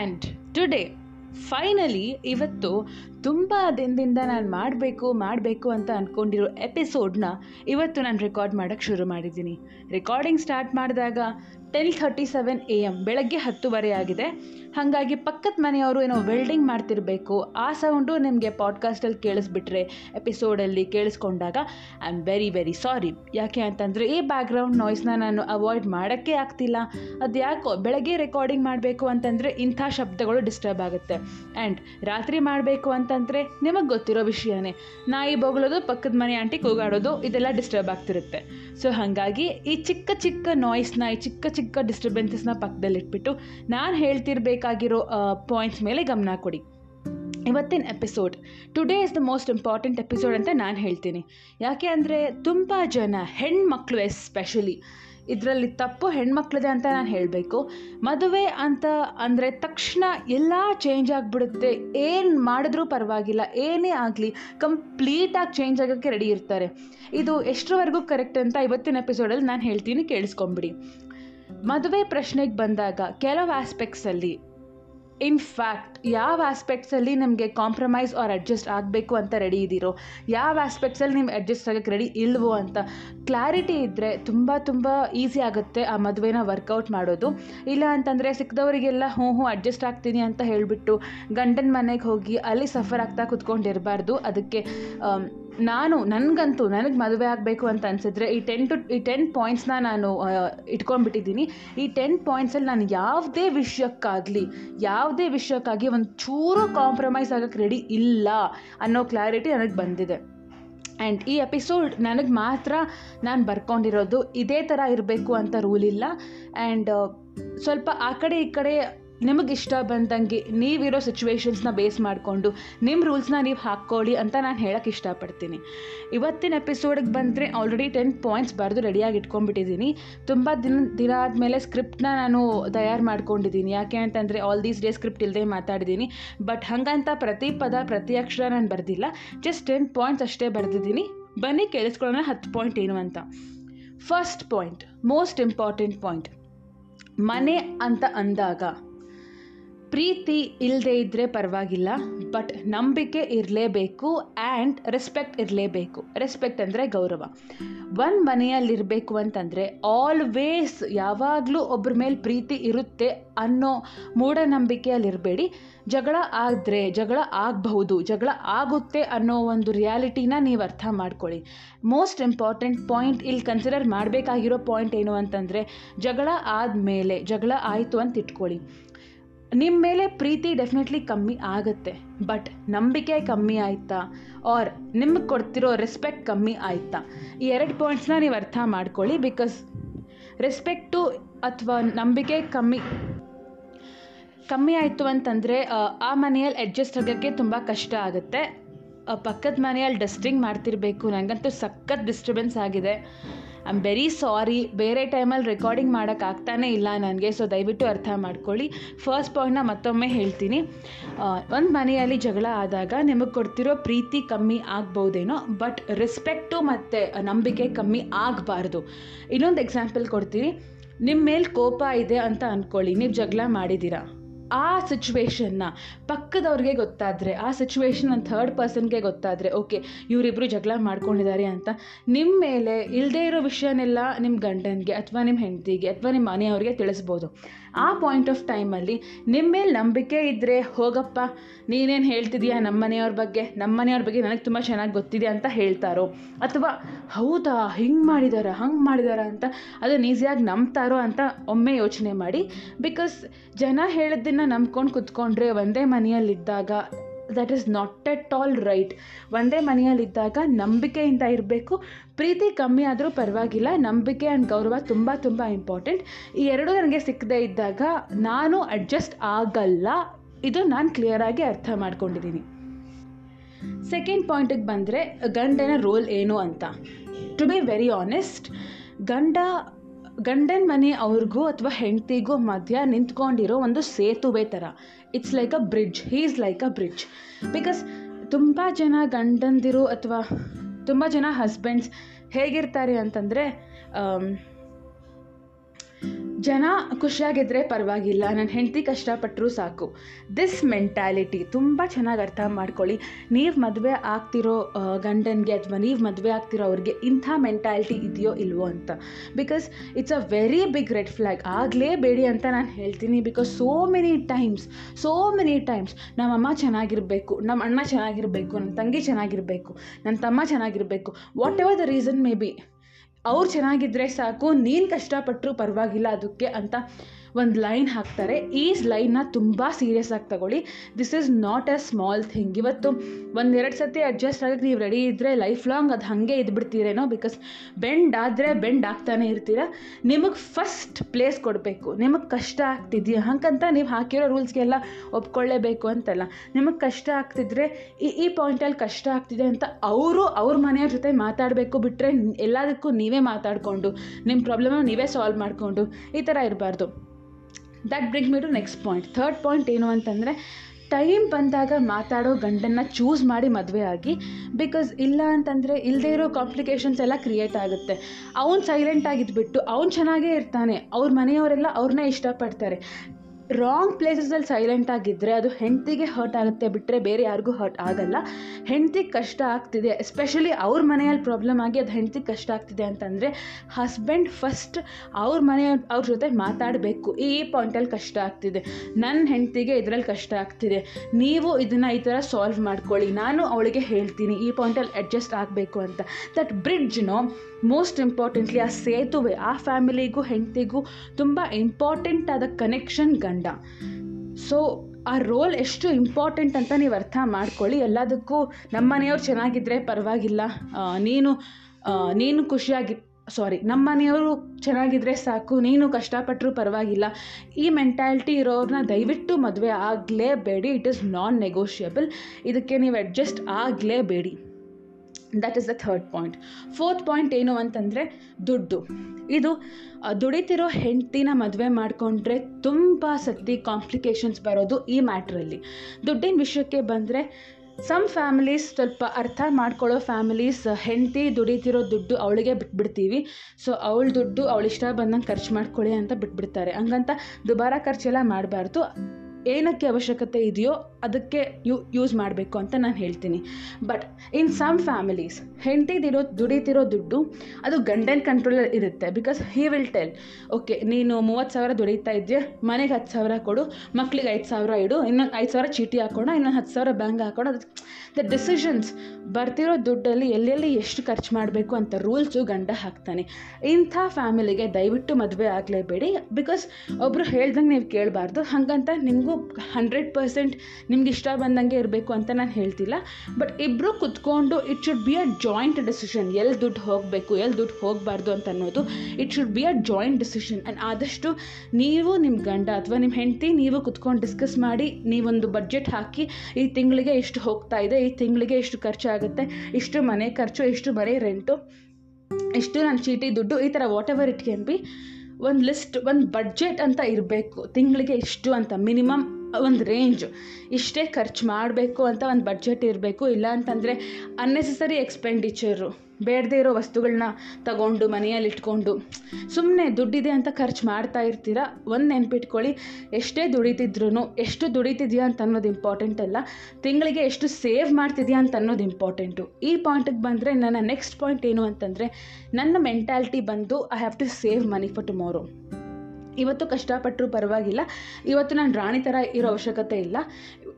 And today finally ಇವತ್ತು ತುಂಬ ದಿನದಿಂದ ನಾನು ಮಾಡಬೇಕು ಮಾಡಬೇಕು ಅಂತ ಅಂದ್ಕೊಂಡಿರೋ ಎಪಿಸೋಡ್ನ ಇವತ್ತು ನಾನು ರೆಕಾರ್ಡ್ ಮಾಡೋಕ್ಕೆ ಶುರು ಮಾಡಿದ್ದೀನಿ. ರೆಕಾರ್ಡಿಂಗ್ ಸ್ಟಾರ್ಟ್ ಮಾಡಿದಾಗ ten thirty seven A M ಬೆಳಗ್ಗೆ ಹತ್ತುವರೆ ಆಗಿದೆ. ಹಾಗಾಗಿ ಪಕ್ಕದ ಮನೆಯವರು ಏನೋ ವೆಲ್ಡಿಂಗ್ ಮಾಡ್ತಿರಬೇಕು, ಆ ಸೌಂಡು ನಿಮಗೆ ಪಾಡ್ಕಾಸ್ಟಲ್ಲಿ ಕೇಳಿಸ್ಬಿಟ್ರೆ ಎಪಿಸೋಡಲ್ಲಿ ಕೇಳಿಸ್ಕೊಂಡಾಗ I am very very sorry ಯಾಕೆ ಅಂತಂದರೆ ಈ ಬ್ಯಾಕ್ಗ್ರೌಂಡ್ ನಾಯ್ಸ್ನ ನಾನು ಅವಾಯ್ಡ್ ಮಾಡೋಕ್ಕೆ ಆಗ್ತಿಲ್ಲ. ಅದು ಯಾಕೋ ಬೆಳಗ್ಗೆ ರೆಕಾರ್ಡಿಂಗ್ ಮಾಡಬೇಕು ಅಂತಂದರೆ ಇಂಥ ಶಬ್ದಗಳು ಡಿಸ್ಟರ್ಬ್ ಆಗುತ್ತೆ. ಆ್ಯಂಡ್ ರಾತ್ರಿ ಮಾಡಬೇಕು ಅಂತಂದರೆ ನಿಮಗೆ ಗೊತ್ತಿರೋ ವಿಷಯನೇ. ನಾಯಿ ಬೊಗಳೋದು, ಪಕ್ಕದ ಮನೆ ಆಂಟಿ ಕೂಗಾಡೋದು, ಇದೆಲ್ಲ ಡಿಸ್ಟರ್ಬ್ ಆಗ್ತಿರುತ್ತೆ. ಸೊ ಹಾಗಾಗಿ ಈ ಚಿಕ್ಕ ಚಿಕ್ಕ ನಾಯ್ಸ್ನ ಈ ಚಿಕ್ಕ ಚಿಕ್ಕ ಡಿಸ್ಟರ್ಬೆನ್ಸಸ್ನ ಪಕ್ಕದಲ್ಲಿಟ್ಬಿಟ್ಟು ನಾನು ಹೇಳ್ತಿರ್ಬೇಕಾಗಿರೋ ಪಾಯಿಂಟ್ಸ್ ಮೇಲೆ ಗಮನ ಕೊಡಿ. ಇವತ್ತಿನ episode today is the most important episode ಅಂತ ನಾನು ಹೇಳ್ತೀನಿ. ಯಾಕೆ ಅಂದರೆ ತುಂಬ ಜನ ಹೆಣ್ಮಕ್ಳು ಎಸ್ಪೆಷಲಿ ಇದರಲ್ಲಿ ತಪ್ಪು ಹೆಣ್ಮಕ್ಳದೆ ಅಂತ ನಾನು ಹೇಳಬೇಕು. ಮದುವೆ ಅಂತ ಅಂದರೆ ತಕ್ಷಣ ಎಲ್ಲ ಚೇಂಜ್ ಆಗಿಬಿಡುತ್ತೆ. ಏನು ಮಾಡಿದ್ರೂ ಪರವಾಗಿಲ್ಲ, ಏನೇ ಆಗಲಿ ಕಂಪ್ಲೀಟಾಗಿ ಚೇಂಜ್ ಆಗೋಕ್ಕೆ ರೆಡಿ ಇರ್ತಾರೆ. ಇದು ಎಷ್ಟರವರೆಗೂ ಕರೆಕ್ಟ್ ಅಂತ ಇವತ್ತಿನ ಎಪಿಸೋಡಲ್ಲಿ ನಾನು ಹೇಳ್ತೀನಿ ಕೇಳಿಸ್ಕೊಂಬಿಡಿ. ಮದುವೆ ಪ್ರಶ್ನೆಗೆ ಬಂದಾಗ ಕೆಲವು ಆಸ್ಪೆಕ್ಟ್ಸಲ್ಲಿ ಇನ್ಫ್ಯಾಕ್ಟ್ ಯಾವ ಆಸ್ಪೆಕ್ಟ್ಸಲ್ಲಿ ನಿಮಗೆ ಕಾಂಪ್ರಮೈಸ್ ಆರ್ ಅಡ್ಜಸ್ಟ್ ಆಗಬೇಕು ಅಂತ ರೆಡಿ ಇದ್ದೀರೋ ಯಾವ ಆಸ್ಪೆಕ್ಟ್ಸಲ್ಲಿ ನೀವು ಅಡ್ಜಸ್ಟ್ ಆಗೋಕ್ಕೆ ರೆಡಿ ಇಲ್ವೋ ಅಂತ ಕ್ಲಾರಿಟಿ ಇದ್ದರೆ ತುಂಬ ತುಂಬ ಈಸಿ ಆಗುತ್ತೆ ಆ ಮದುವೆನ ವರ್ಕೌಟ್ ಮಾಡೋದು. ಇಲ್ಲ ಅಂತಂದರೆ ಸಿಕ್ಕದವರಿಗೆಲ್ಲ ಹ್ಞೂ ಹ್ಞೂ ಅಡ್ಜಸ್ಟ್ ಆಗ್ತೀನಿ ಅಂತ ಹೇಳಿಬಿಟ್ಟು ಗಂಡನ ಮನೆಗೆ ಹೋಗಿ ಅಲ್ಲಿ ಸಫರ್ ಆಗ್ತಾ ಕುತ್ಕೊಂಡಿರಬಾರ್ದು. ಅದಕ್ಕೆ ನಾನು, ನನಗಂತೂ ನನಗೆ ಮದುವೆ ಆಗಬೇಕು ಅಂತ ಅನಿಸಿದ್ರೆ ಈ ಟೆನ್ ಟು ಈ ಟೆನ್ ಪಾಯಿಂಟ್ಸ್ನ ನಾನು ಇಟ್ಕೊಂಡ್ಬಿಟ್ಟಿದ್ದೀನಿ. ಈ ಟೆನ್ ಪಾಯಿಂಟ್ಸಲ್ಲಿ ನಾನು ಯಾವುದೇ ವಿಷಯಕ್ಕಾಗಲಿ, ಯಾವುದೇ ವಿಷಯಕ್ಕಾಗಿ ಒಂದು ಚೂರು ಕಾಂಪ್ರಮೈಸ್ ಆಗಕ್ಕೆ ರೆಡಿ ಇಲ್ಲ ಅನ್ನೋ ಕ್ಲಾರಿಟಿ ನನಗೆ ಬಂದಿದೆ. ಆ್ಯಂಡ್ ಈ ಎಪಿಸೋಡ್ ನನಗೆ ಮಾತ್ರ ನಾನು ಬರ್ಕೊಂಡಿರೋದು ಇದೇ ಥರ ಇರಬೇಕು ಅಂತ ರೂಲ್ ಇಲ್ಲ. ಆ್ಯಂಡ್ ಸ್ವಲ್ಪ ಆ ಕಡೆ ಈ ಕಡೆ ನಿಮಗೆ ಇಷ್ಟ ಬಂದಂಗೆ ನೀವಿರೋ ಸಿಚುವೇಶನ್ಸ್ನ ಬೇಸ್ ಮಾಡಿಕೊಂಡು ನಿಮ್ಮ ರೂಲ್ಸ್ನ ನೀವು ಹಾಕ್ಕೊಳ್ಳಿ ಅಂತ ನಾನು ಹೇಳೋಕ್ಕೆ ಇಷ್ಟಪಡ್ತೀನಿ. ಇವತ್ತಿನ ಎಪಿಸೋಡ್ಗೆ ಬಂದರೆ ಆಲ್ರೆಡಿ ಟೆನ್ ಪಾಯಿಂಟ್ಸ್ ಬರೆದು ರೆಡಿಯಾಗಿ ಇಟ್ಕೊಂಡ್ಬಿಟ್ಟಿದ್ದೀನಿ ತುಂಬ ದಿನ ದಿನ ಆದಮೇಲೆ ಸ್ಕ್ರಿಪ್ಟ್ನ ನಾನು ತಯಾರು ಮಾಡ್ಕೊಂಡಿದ್ದೀನಿ ಯಾಕೆ ಅಂತಂದರೆ ಆಲ್ ದೀಸ್ ಡೇ ಸ್ಕ್ರಿಪ್ಟ್ ಇಲ್ಲದೆ ಮಾತಾಡಿದ್ದೀನಿ ಬಟ್ ಹಾಗಂತ ಪ್ರತಿ ಪದ, ಪ್ರತಿ ಅಕ್ಷರ ನಾನು ಬರೆದಿಲ್ಲ. ಜಸ್ಟ್ ಟೆನ್ ಪಾಯಿಂಟ್ಸ್ ಅಷ್ಟೇ ಬರೆದಿದ್ದೀನಿ ಬನ್ನಿ ಕೇಳಿಸ್ಕೊಳ್ಳೋಣ ಹತ್ತು ಪಾಯಿಂಟ್ ಏನು ಅಂತ. First point most important point ಮನೆ ಅಂತ ಅಂದಾಗ ಪ್ರೀತಿ ಇಲ್ಲದೆ ಇದ್ದರೆ ಪರವಾಗಿಲ್ಲ ಬಟ್ ನಂಬಿಕೆ ಇರಲೇಬೇಕು ಆ್ಯಂಡ್ ರೆಸ್ಪೆಕ್ಟ್ ಇರಲೇಬೇಕು. ರೆಸ್ಪೆಕ್ಟ್ ಅಂದರೆ ಗೌರವ. ಒಂದು ಮನೆಯಲ್ಲಿರಬೇಕು ಅಂತಂದರೆ ಆಲ್ವೇಸ್ ಯಾವಾಗಲೂ ಒಬ್ಬರ ಮೇಲೆ ಪ್ರೀತಿ ಇರುತ್ತೆ ಅನ್ನೋ ಮೂಢನಂಬಿಕೆಯಲ್ಲಿರಬೇಡಿ. ಜಗಳ ಆದರೆ ಜಗಳ ಆಗಬಹುದು, ಜಗಳ ಆಗುತ್ತೆ ಅನ್ನೋ ಒಂದು ರಿಯಾಲಿಟಿನ ನೀವು ಅರ್ಥ ಮಾಡ್ಕೊಳ್ಳಿ. ಮೋಸ್ಟ್ ಇಂಪಾರ್ಟೆಂಟ್ ಪಾಯಿಂಟ್ ಇಲ್ಲಿ ಕನ್ಸಿಡರ್ ಮಾಡಬೇಕಾಗಿರೋ ಪಾಯಿಂಟ್ ಏನು ಅಂತಂದರೆ ಜಗಳ ಆದಮೇಲೆ, ಜಗಳ ಆಯಿತು ಅಂತ ಇಟ್ಕೊಳ್ಳಿ. ನಿಮ್ಮ ಮೇಲೆ ಪ್ರೀತಿ ಡೆಫಿನೆಟ್ಲಿ ಕಮ್ಮಿ ಆಗುತ್ತೆ ಬಟ್ ನಂಬಿಕೆ ಕಮ್ಮಿ ಆಯಿತಾ? ಆರ್ ನಿಮಗೆ ಕೊಡ್ತಿರೋ ರೆಸ್ಪೆಕ್ಟ್ ಕಮ್ಮಿ ಆಯಿತಾ? ಈ ಎರಡು ಪಾಯಿಂಟ್ಸ್ನ ನೀವು ಅರ್ಥ ಮಾಡ್ಕೊಳ್ಳಿ ಬಿಕಾಸ್ ರೆಸ್ಪೆಕ್ಟು ಅಥವಾ ನಂಬಿಕೆ ಕಮ್ಮಿ ಕಮ್ಮಿ ಆಯಿತು ಅಂತಂದರೆ, ಆ ಮನೆಯಲ್ಲಿ ಅಡ್ಜಸ್ಟ್ ಆಗೋಕ್ಕೆ ತುಂಬ ಕಷ್ಟ ಆಗುತ್ತೆ. ಪಕ್ಕದ ಮನೆಯಲ್ಲಿ ಡಸ್ಟಿಂಗ್ ಮಾಡ್ತಿರಬೇಕು. ನನಗಂತೂ ಸಖತ್ ಡಿಸ್ಟರ್ಬೆನ್ಸ್ ಆಗಿದೆ. ಐ ಆಮ್ ವೆರಿ ಸಾರಿ ಬೇರೆ ಟೈಮಲ್ಲಿ ರೆಕಾರ್ಡಿಂಗ್ ಮಾಡೋಕ್ಕಾಗ್ತಾನೆ ಇಲ್ಲ ನನಗೆ ಸೊ ದಯವಿಟ್ಟು ಅರ್ಥ ಮಾಡ್ಕೊಳ್ಳಿ. ಫಸ್ಟ್ ಪಾಯಿಂಟ್ನ ಮತ್ತೊಮ್ಮೆ ಹೇಳ್ತೀನಿ. ಒಂದು ಮನೆಯಲ್ಲಿ ಜಗಳ ಆದಾಗ ನಿಮಗೆ ಕೊಡ್ತಿರೋ ಪ್ರೀತಿ ಕಮ್ಮಿ ಆಗ್ಬೋದೇನೋ ಬಟ್ ರೆಸ್ಪೆಕ್ಟು ಮತ್ತು ನಂಬಿಕೆ ಕಮ್ಮಿ ಆಗಬಾರ್ದು. ಇನ್ನೊಂದು ಎಕ್ಸಾಂಪಲ್ ಕೊಡ್ತೀನಿ. ನಿಮ್ಮ ಮೇಲೆ ಕೋಪ ಇದೆ ಅಂತ ಅಂದ್ಕೊಳ್ಳಿ ನೀವು ಜಗಳ ಮಾಡಿದ್ದೀರಾ ಆ ಸಿಚುವೇಶನ್ನ ಪಕ್ಕದವ್ರಿಗೆ ಗೊತ್ತಾದರೆ, ಆ ಸಿಚುವೇಶನ್ ಒಂದು ಥರ್ಡ್ ಪರ್ಸನ್ಗೆ ಗೊತ್ತಾದರೆ ಓಕೆ ಇವರಿಬ್ಬರು ಜಗಳ ಮಾಡ್ಕೊಂಡಿದ್ದಾರೆ ಅಂತ ನಿಮ್ಮ ಮೇಲೆ ಇಲ್ಲದೇ ಇರೋ ವಿಷಯನೆಲ್ಲ ನಿಮ್ಮ ಗಂಡನಿಗೆ ಅಥವಾ ನಿಮ್ಮ ಹೆಂಡತಿಗೆ ಅಥವಾ ನಿಮ್ಮ ಮನೆಯವ್ರಿಗೆ ತಿಳಿಸ್ಬೋದು. ಆ ಪಾಯಿಂಟ್ ಆಫ್ ಟೈಮಲ್ಲಿ ನಿಮ್ಮ ಮೇಲೆ ನಂಬಿಕೆ ಇದ್ದರೆ ಹೋಗಪ್ಪ, ನೀನೇನು ಹೇಳ್ತಿದ್ಯಾ ನಮ್ಮ ಮನೆಯವ್ರ ಬಗ್ಗೆ? ನಮ್ಮ ಮನೆಯವ್ರ ಬಗ್ಗೆ ನನಗೆ ತುಂಬ ಚೆನ್ನಾಗಿ ಗೊತ್ತಿದೆ ಅಂತ ಹೇಳ್ತಾರೋ? ಅಥವಾ ಹೌದಾ, ಹಿಂಗೆ ಮಾಡಿದಾರ, ಹಂಗೆ ಮಾಡಿದಾರ ಅಂತ ಅದನ್ನು ಈಸಿಯಾಗಿ ನಂಬ್ತಾರೋ ಅಂತ ಒಮ್ಮೆ ಯೋಚನೆ ಮಾಡಿ ಬಿಕಾಸ್ ಜನ ಹೇಳಿದ್ದನ್ನು ನಂಬ್ಕೊಂಡು ಕುತ್ಕೊಂಡ್ರೆ ಒಂದೇ ಮನೆಯಲ್ಲಿದ್ದಾಗ that is not at all right ಒಂದೇ ಮನೆಯಲ್ಲಿದ್ದಾಗ ನಂಬಿಕೆಯಿಂದ ಇರಬೇಕು. ಪ್ರೀತಿ ಕಮ್ಮಿ ಆದರೂ ಪರವಾಗಿಲ್ಲ. ನಂಬಿಕೆ ಆ್ಯಂಡ್ ಗೌರವ ತುಂಬ ತುಂಬ ಇಂಪಾರ್ಟೆಂಟ್ ಈ ಎರಡೂ ನನಗೆ ಸಿಕ್ಕದೇ ಇದ್ದಾಗ ನಾನು ಅಡ್ಜಸ್ಟ್ ಆಗಲ್ಲ. ಇದು ನಾನು ಕ್ಲಿಯರಾಗಿ ಅರ್ಥ ಮಾಡ್ಕೊಂಡಿದ್ದೀನಿ ಸೆಕೆಂಡ್ ಪಾಯಿಂಟಿಗೆ ಬಂದರೆ ಗಂಡನ ರೋಲ್ ಏನು ಅಂತ. ಟು ಬಿ ವೆರಿ ಆನೆಸ್ಟ್ ಗಂಡ ಗಂಡನ ಮನೆ ಅವ್ರಿಗೂ ಅಥವಾ ಹೆಂಡತಿಗೂ ಮಧ್ಯ ನಿಂತ್ಕೊಂಡಿರೋ ಒಂದು ಸೇತುವೆ ಥರ it's like a bridge he is like a bridge because ತುಂಬ ಜನ ಗಂಡಂದಿರು ಅಥವಾ ತುಂಬ ಜನ ಹಸ್ಬೆಂಡ್ಸ್ ಹೇಗಿರ್ತಾರೆ ಅಂತಂದರೆ ಜನ ಖುಷಿಯಾಗಿದ್ದರೆ ಪರವಾಗಿಲ್ಲ. ನನ್ನ ಹೆಂಡತಿ ಕಷ್ಟಪಟ್ಟರೂ ಸಾಕು. ದಿಸ್ ಮೆಂಟ್ಯಾಲಿಟಿ ತುಂಬ ಚೆನ್ನಾಗಿ ಅರ್ಥ ಮಾಡ್ಕೊಳ್ಳಿ. ನೀವು ಮದುವೆ ಆಗ್ತಿರೋ ಗಂಡನಿಗೆ ಅಥವಾ ನೀವು ಮದುವೆ ಆಗ್ತಿರೋ ಅವ್ರಿಗೆ ಇಂಥ ಮೆಂಟ್ಯಾಲಿಟಿ ಇದೆಯೋ ಇಲ್ವೋ ಅಂತ. Because it's a very big red flag ಆಗಲೇಬೇಡಿ ಅಂತ ನಾನು ಹೇಳ್ತೀನಿ. Because so many times so many times ನಮ್ಮಮ್ಮ ಚೆನ್ನಾಗಿರಬೇಕು ನಮ್ಮ ಅಣ್ಣ ಚೆನ್ನಾಗಿರಬೇಕು ನನ್ನ ತಂಗಿ ಚೆನ್ನಾಗಿರಬೇಕು ನನ್ನ ತಮ್ಮ ಚೆನ್ನಾಗಿರಬೇಕು. Whatever the reason may be ಅವ್ರು ಚೆನ್ನಾಗಿದ್ರೆ ಸಾಕು ನೀನು ಕಷ್ಟಪಟ್ಟರೂ ಪರವಾಗಿಲ್ಲ ಅದಕ್ಕೆ ಅಂತ ಒಂದು ಲೈನ್ ಹಾಕ್ತಾರೆ, ಈ ಲೈನ್ನ ತುಂಬ ಸೀರಿಯಸ್ ಆಗಿ ತಗೊಳ್ಳಿ. This is not a small thing ಇವತ್ತು ಒಂದೆರಡು ಸತಿ ಅಡ್ಜಸ್ಟ್ ಆಗಕ್ಕೆ ನೀವು ರೆಡಿ ಇದ್ದರೆ ಲೈಫ್ ಲಾಂಗ್ ಅದು ಹಾಗೆ ಇದ್ಬಿಡ್ತೀರೇನೋ ಬಿಕಾಸ್ ಬೆಂಡ್ ಆದರೆ ಬೆಂಡ್ ಆಗ್ತಾನೆ ಇರ್ತೀರ. ನಿಮಗೆ ಫಸ್ಟ್ ಪ್ಲೇಸ್ ಕೊಡಬೇಕು. ನಿಮಗೆ ಕಷ್ಟ ಆಗ್ತಿದೆಯಾ? ಹಾಗಂತ ನೀವು ಹಾಕಿರೋ ರೂಲ್ಸ್ಗೆಲ್ಲ ಒಪ್ಕೊಳ್ಳೇಬೇಕು ಅಂತಲ್ಲ. ನಿಮಗೆ ಕಷ್ಟ ಆಗ್ತಿದ್ರೆ ಈ ಈ ಪಾಯಿಂಟಲ್ಲಿ ಕಷ್ಟ ಆಗ್ತಿದೆ ಅಂತ ಅವರು ಅವ್ರ ಮನೆಯವ್ರ ಜೊತೆ ಮಾತಾಡಬೇಕು ಬಿಟ್ಟರೆ ಎಲ್ಲದಕ್ಕೂ ನೀವೇ ಮಾತಾಡಿಕೊಂಡು ನಿಮ್ಮ ಪ್ರಾಬ್ಲಮ್ನ ನೀವೇ ಸಾಲ್ವ್ ಮಾಡಿಕೊಂಡು, ಈ ಥರ ಇರಬಾರ್ದು. That bring me to next point third point ಏನು ಅಂತಂದರೆ ಟೈಮ್ ಬಂದಾಗ ಮಾತಾಡೋ ಗಂಡನ್ನು ಚೂಸ್ ಮಾಡಿ ಮದುವೆ ಆಗಿ ಬಿಕಾಸ್ ಇಲ್ಲ ಅಂತಂದರೆ ಇಲ್ಲದೇ ಇರೋ ಕಾಂಪ್ಲಿಕೇಶನ್ಸ್ ಎಲ್ಲ ಕ್ರಿಯೇಟ್ ಆಗುತ್ತೆ. ಅವ್ನು ಸೈಲೆಂಟ್ ಆಗಿದ್ಬಿಟ್ಟು, ಅವ್ನು ಚೆನ್ನಾಗೇ ಇರ್ತಾನೆ. ಅವ್ರ ಮನೆಯವರೆಲ್ಲ ಅವ್ರನ್ನೇ ಇಷ್ಟಪಡ್ತಾರೆ. ರಾಂಗ್ ಪ್ಲೇಸಸಲ್ಲಿ ಸೈಲೆಂಟ್ ಆಗಿದ್ದರೆ ಅದು ಹೆಂಡತಿಗೆ ಹರ್ಟ್ ಆಗುತ್ತೆ ಬಿಟ್ಟರೆ ಬೇರೆ ಯಾರಿಗೂ ಹರ್ಟ್ ಆಗಲ್ಲ. ಹೆಂಡ್ತಿಗೆ ಕಷ್ಟ ಆಗ್ತಿದೆ ಎಸ್ಪೆಷಲಿ ಅವ್ರ ಮನೆಯಲ್ಲಿ ಪ್ರಾಬ್ಲಮ್ ಆಗಿ ಅದು ಹೆಂಡ್ತಿಗೆ ಕಷ್ಟ ಆಗ್ತಿದೆ ಅಂತಂದರೆ ಹಸ್ಬೆಂಡ್ ಫಸ್ಟ್ ಅವ್ರ ಮನೆಯ ಅವ್ರ ಜೊತೆ ಮಾತಾಡಬೇಕು, ಈ ಪಾಯಿಂಟಲ್ಲಿ ಕಷ್ಟ ಆಗ್ತಿದೆ. ನನ್ನ ಹೆಂಡ್ತಿಗೆ ಇದರಲ್ಲಿ ಕಷ್ಟ ಆಗ್ತಿದೆ, ನೀವು ಇದನ್ನು ಈ ಥರ ಸಾಲ್ವ್ ಮಾಡ್ಕೊಳ್ಳಿ, ನಾನು ಅವಳಿಗೆ ಹೇಳ್ತೀನಿ, ಈ ಪಾಯಿಂಟಲ್ಲಿ ಅಡ್ಜಸ್ಟ್ ಆಗಬೇಕು ಅಂತ. ದಟ್ ಬ್ರಿಡ್ಜ್ನೋ ಮೋಸ್ಟ್ ಇಂಪಾರ್ಟೆಂಟ್ಲಿ ಆ ಸೇತುವೆ, ಆ ಫ್ಯಾಮಿಲಿಗೂ ಹೆಂಡತಿಗೂ ತುಂಬ ಇಂಪಾರ್ಟೆಂಟ್ ಆದ ಕನೆಕ್ಷನ್ ಗಂಡ ಸೊ ಆ ರೋಲ್ ಎಷ್ಟು ಇಂಪಾರ್ಟೆಂಟ್ ಅಂತ ನೀವು ಅರ್ಥ ಮಾಡ್ಕೊಳ್ಳಿ. ಎಲ್ಲದಕ್ಕೂ ನಮ್ಮ ಮನೆಯವ್ರು ಚೆನ್ನಾಗಿದ್ದರೆ ಪರವಾಗಿಲ್ಲ. ನೀನು ನೀನು ಖುಷಿಯಾಗಿ ಸಾರಿ ನಮ್ಮ ಮನೆಯವರು ಚೆನ್ನಾಗಿದ್ದರೆ ಸಾಕು, ನೀನು ಕಷ್ಟಪಟ್ಟರು ಪರವಾಗಿಲ್ಲ. ಈ ಮೆಂಟ್ಯಾಲಿಟಿ ಇರೋರನ್ನ ದಯವಿಟ್ಟು ಮದುವೆ ಆಗಲೇಬೇಡಿ. ಇಟ್ ಇಸ್ ನಾನ್ ನೆಗೋಷಿಯಬಲ್ ಇದಕ್ಕೆ ನೀವು adjust ಆಗಲೇಬೇಡಿ. That is the third point fourth point ಏನು ಅಂತಂದರೆ ದುಡ್ಡು. ಇದು ದುಡಿತಿರೋ ಹೆಂಡ್ತಿನ ಮದುವೆ ಮಾಡಿಕೊಂಡ್ರೆ ತುಂಬ ಸತಿ ಕಾಂಪ್ಲಿಕೇಶನ್ಸ್ ಬರೋದು ಈ ಮ್ಯಾಟ್ರಲ್ಲಿ ದುಡ್ಡಿನ ವಿಷಯಕ್ಕೆ ಬಂದರೆ ಸಮ್ ಫ್ಯಾಮಿಲೀಸ್ ಸ್ವಲ್ಪ ಅರ್ಥ ಮಾಡ್ಕೊಳ್ಳೋ ಫ್ಯಾಮಿಲೀಸ್ ಹೆಂಡತಿ ದುಡಿತಿರೋ ದುಡ್ಡು ಅವಳಿಗೆ ಬಿಟ್ಬಿಡ್ತೀವಿ ಸೊ ಅವಳ ದುಡ್ಡು ಅವಳಿಷ್ಟ ಬಂದಂಗೆ ಖರ್ಚು ಮಾಡ್ಕೊಳ್ಳಿ ಅಂತ ಬಿಟ್ಬಿಡ್ತಾರೆ. ಹಂಗಂತ ದುಬಾರ ಖರ್ಚೆಲ್ಲ ಮಾಡಬಾರ್ದು. ಏನಕ್ಕೆ ಅವಶ್ಯಕತೆ ಇದೆಯೋ ಅದಕ್ಕೆ ಯೂ ಯೂಸ್ ಮಾಡಬೇಕು ಅಂತ ನಾನು ಹೇಳ್ತೀನಿ. ಬಟ್ ಇನ್ ಸಮ್ ಫ್ಯಾಮಿಲೀಸ್ ಹೆಂಡತಿದಿರೋ, ದುಡಿತಿರೋ ದುಡ್ಡು ಅದು ಗಂಡನ ಕಂಟ್ರೋಲಲ್ಲಿ ಇರುತ್ತೆ. Because he will tell okay ನೀನು ಮೂವತ್ತು ಸಾವಿರ ದುಡಿತಾ ಇದೆಯಾ? ಮನೆಗೆ ಹತ್ತು ಸಾವಿರ ಕೊಡು, ಮಕ್ಳಿಗೆ ಐದು ಸಾವಿರ ಇಡು, ಇನ್ನೊಂದು ಐದು ಸಾವಿರ ಚೀಟಿ ಹಾಕೋಣ, ಇನ್ನೊಂದು ಹತ್ತು ಸಾವಿರ ಬ್ಯಾಂಕ್ ಹಾಕೋಣ. ದ ಡಿಸಿಷನ್ಸ್ ಬರ್ತಿರೋ ದುಡ್ಡಲ್ಲಿ ಎಲ್ಲೆಲ್ಲಿ ಎಷ್ಟು ಖರ್ಚು ಮಾಡಬೇಕು ಅಂತ ರೂಲ್ಸು ಗಂಡ ಹಾಕ್ತಾನೆ. ಇಂಥ ಫ್ಯಾಮಿಲಿಗೆ ದಯವಿಟ್ಟು ಮದುವೆ ಆಗಲೇಬೇಡಿ. ಬಿಕಾಸ್ ಒಬ್ಬರು ಹೇಳ್ದಂಗೆ ನೀವು ಕೇಳಬಾರ್ದು. ಹಾಗಂತ ನಿಮಗೂ ಹಂಡ್ರೆಡ್ ಪರ್ಸೆಂಟ್ ನಿಮ್ಗೆ ಇಷ್ಟ ಬಂದಂಗೆ ಇರಬೇಕು ಅಂತ ನಾನು ಹೇಳ್ತಿಲ್ಲ. ಬಟ್ ಇಬ್ಬರು ಕುತ್ಕೊಂಡು it should be a joint decision ಎಲ್ಲಿ ದುಡ್ಡು ಹೋಗಬೇಕು ಎಲ್ಲಿ ದುಡ್ಡು ಹೋಗಬಾರ್ದು ಅಂತ ಅನ್ನೋದು it should be a joint decision and ಆದಷ್ಟು ನೀವು ನಿಮ್ಮ ಗಂಡ ಅಥವಾ ನಿಮ್ಮ ಹೆಂಡತಿ ನೀವು ಕುತ್ಕೊಂಡು ಡಿಸ್ಕಸ್ ಮಾಡಿ, ನೀವೊಂದು ಬಡ್ಜೆಟ್ ಹಾಕಿ, ಈ ತಿಂಗಳಿಗೆ ಎಷ್ಟು ಹೋಗ್ತಾ ಇದೆ, ಈ ತಿಂಗಳಿಗೆ ಎಷ್ಟು ಖರ್ಚಾಗುತ್ತೆ ಇಷ್ಟು ಮನೆ ಖರ್ಚು, ಇಷ್ಟು ಮನೆ ರೆಂಟು ಇಷ್ಟು ನನ್ನ ಚೀಟಿ ದುಡ್ಡು, ಈ ಥರ whatever it can be ಒಂದು ಲಿಸ್ಟ್ ಒಂದು ಬಡ್ಜೆಟ್ ಅಂತ ಇರಬೇಕು, ತಿಂಗಳಿಗೆ ಇಷ್ಟು ಅಂತ ಮಿನಿಮಮ್ ಒಂದು ರೇಂಜ್. ಇಷ್ಟೇ ಖರ್ಚು ಮಾಡಬೇಕು ಅಂತ ಒಂದು ಬಡ್ಜೆಟ್ ಇರಬೇಕು, ಇಲ್ಲ ಅಂತಂದರೆ ಅನ್ನೆಸೆಸರಿ ಎಕ್ಸ್ಪೆಂಡಿಚರು ಬೇಡದೇ ಇರೋ ವಸ್ತುಗಳನ್ನ ತಗೊಂಡು, ಮನೆಯಲ್ಲಿ ಇಟ್ಕೊಂಡು. ಸುಮ್ಮನೆ ದುಡ್ಡಿದೆ ಅಂತ ಖರ್ಚು ಮಾಡ್ತಾ ಇರ್ತೀರ? ಒಂದು ನೆನ್ಪಿಟ್ಕೊಳ್ಳಿ, ಎಷ್ಟೇ ದುಡಿತಿದ್ರು ಎಷ್ಟು ದುಡಿತಿದ್ಯಾ ಅಂತ ಅನ್ನೋದು ಇಂಪಾರ್ಟೆಂಟ್ ಅಲ್ಲ. ತಿಂಗಳಿಗೆ ಎಷ್ಟು ಸೇವ್ ಮಾಡ್ತಿದ್ಯಾ ಅಂತ ಅನ್ನೋದು ಇಂಪಾರ್ಟೆಂಟು ಈ ಪಾಯಿಂಟಿಗೆ ಬಂದರೆ ನನ್ನ ನೆಕ್ಸ್ಟ್ ಪಾಯಿಂಟ್ ಏನು ಅಂತಂದರೆ, ನನ್ನ ಮೆಂಟ್ಯಾಲಿಟಿ ಬಂದು I have to save money for tomorrow ಇವತ್ತು ಕಷ್ಟಪಟ್ಟರು ಪರವಾಗಿಲ್ಲ. ಇವತ್ತು ನಾನು ರಾಣಿ ಥರ ಇರೋ ಅವಶ್ಯಕತೆ ಇಲ್ಲ.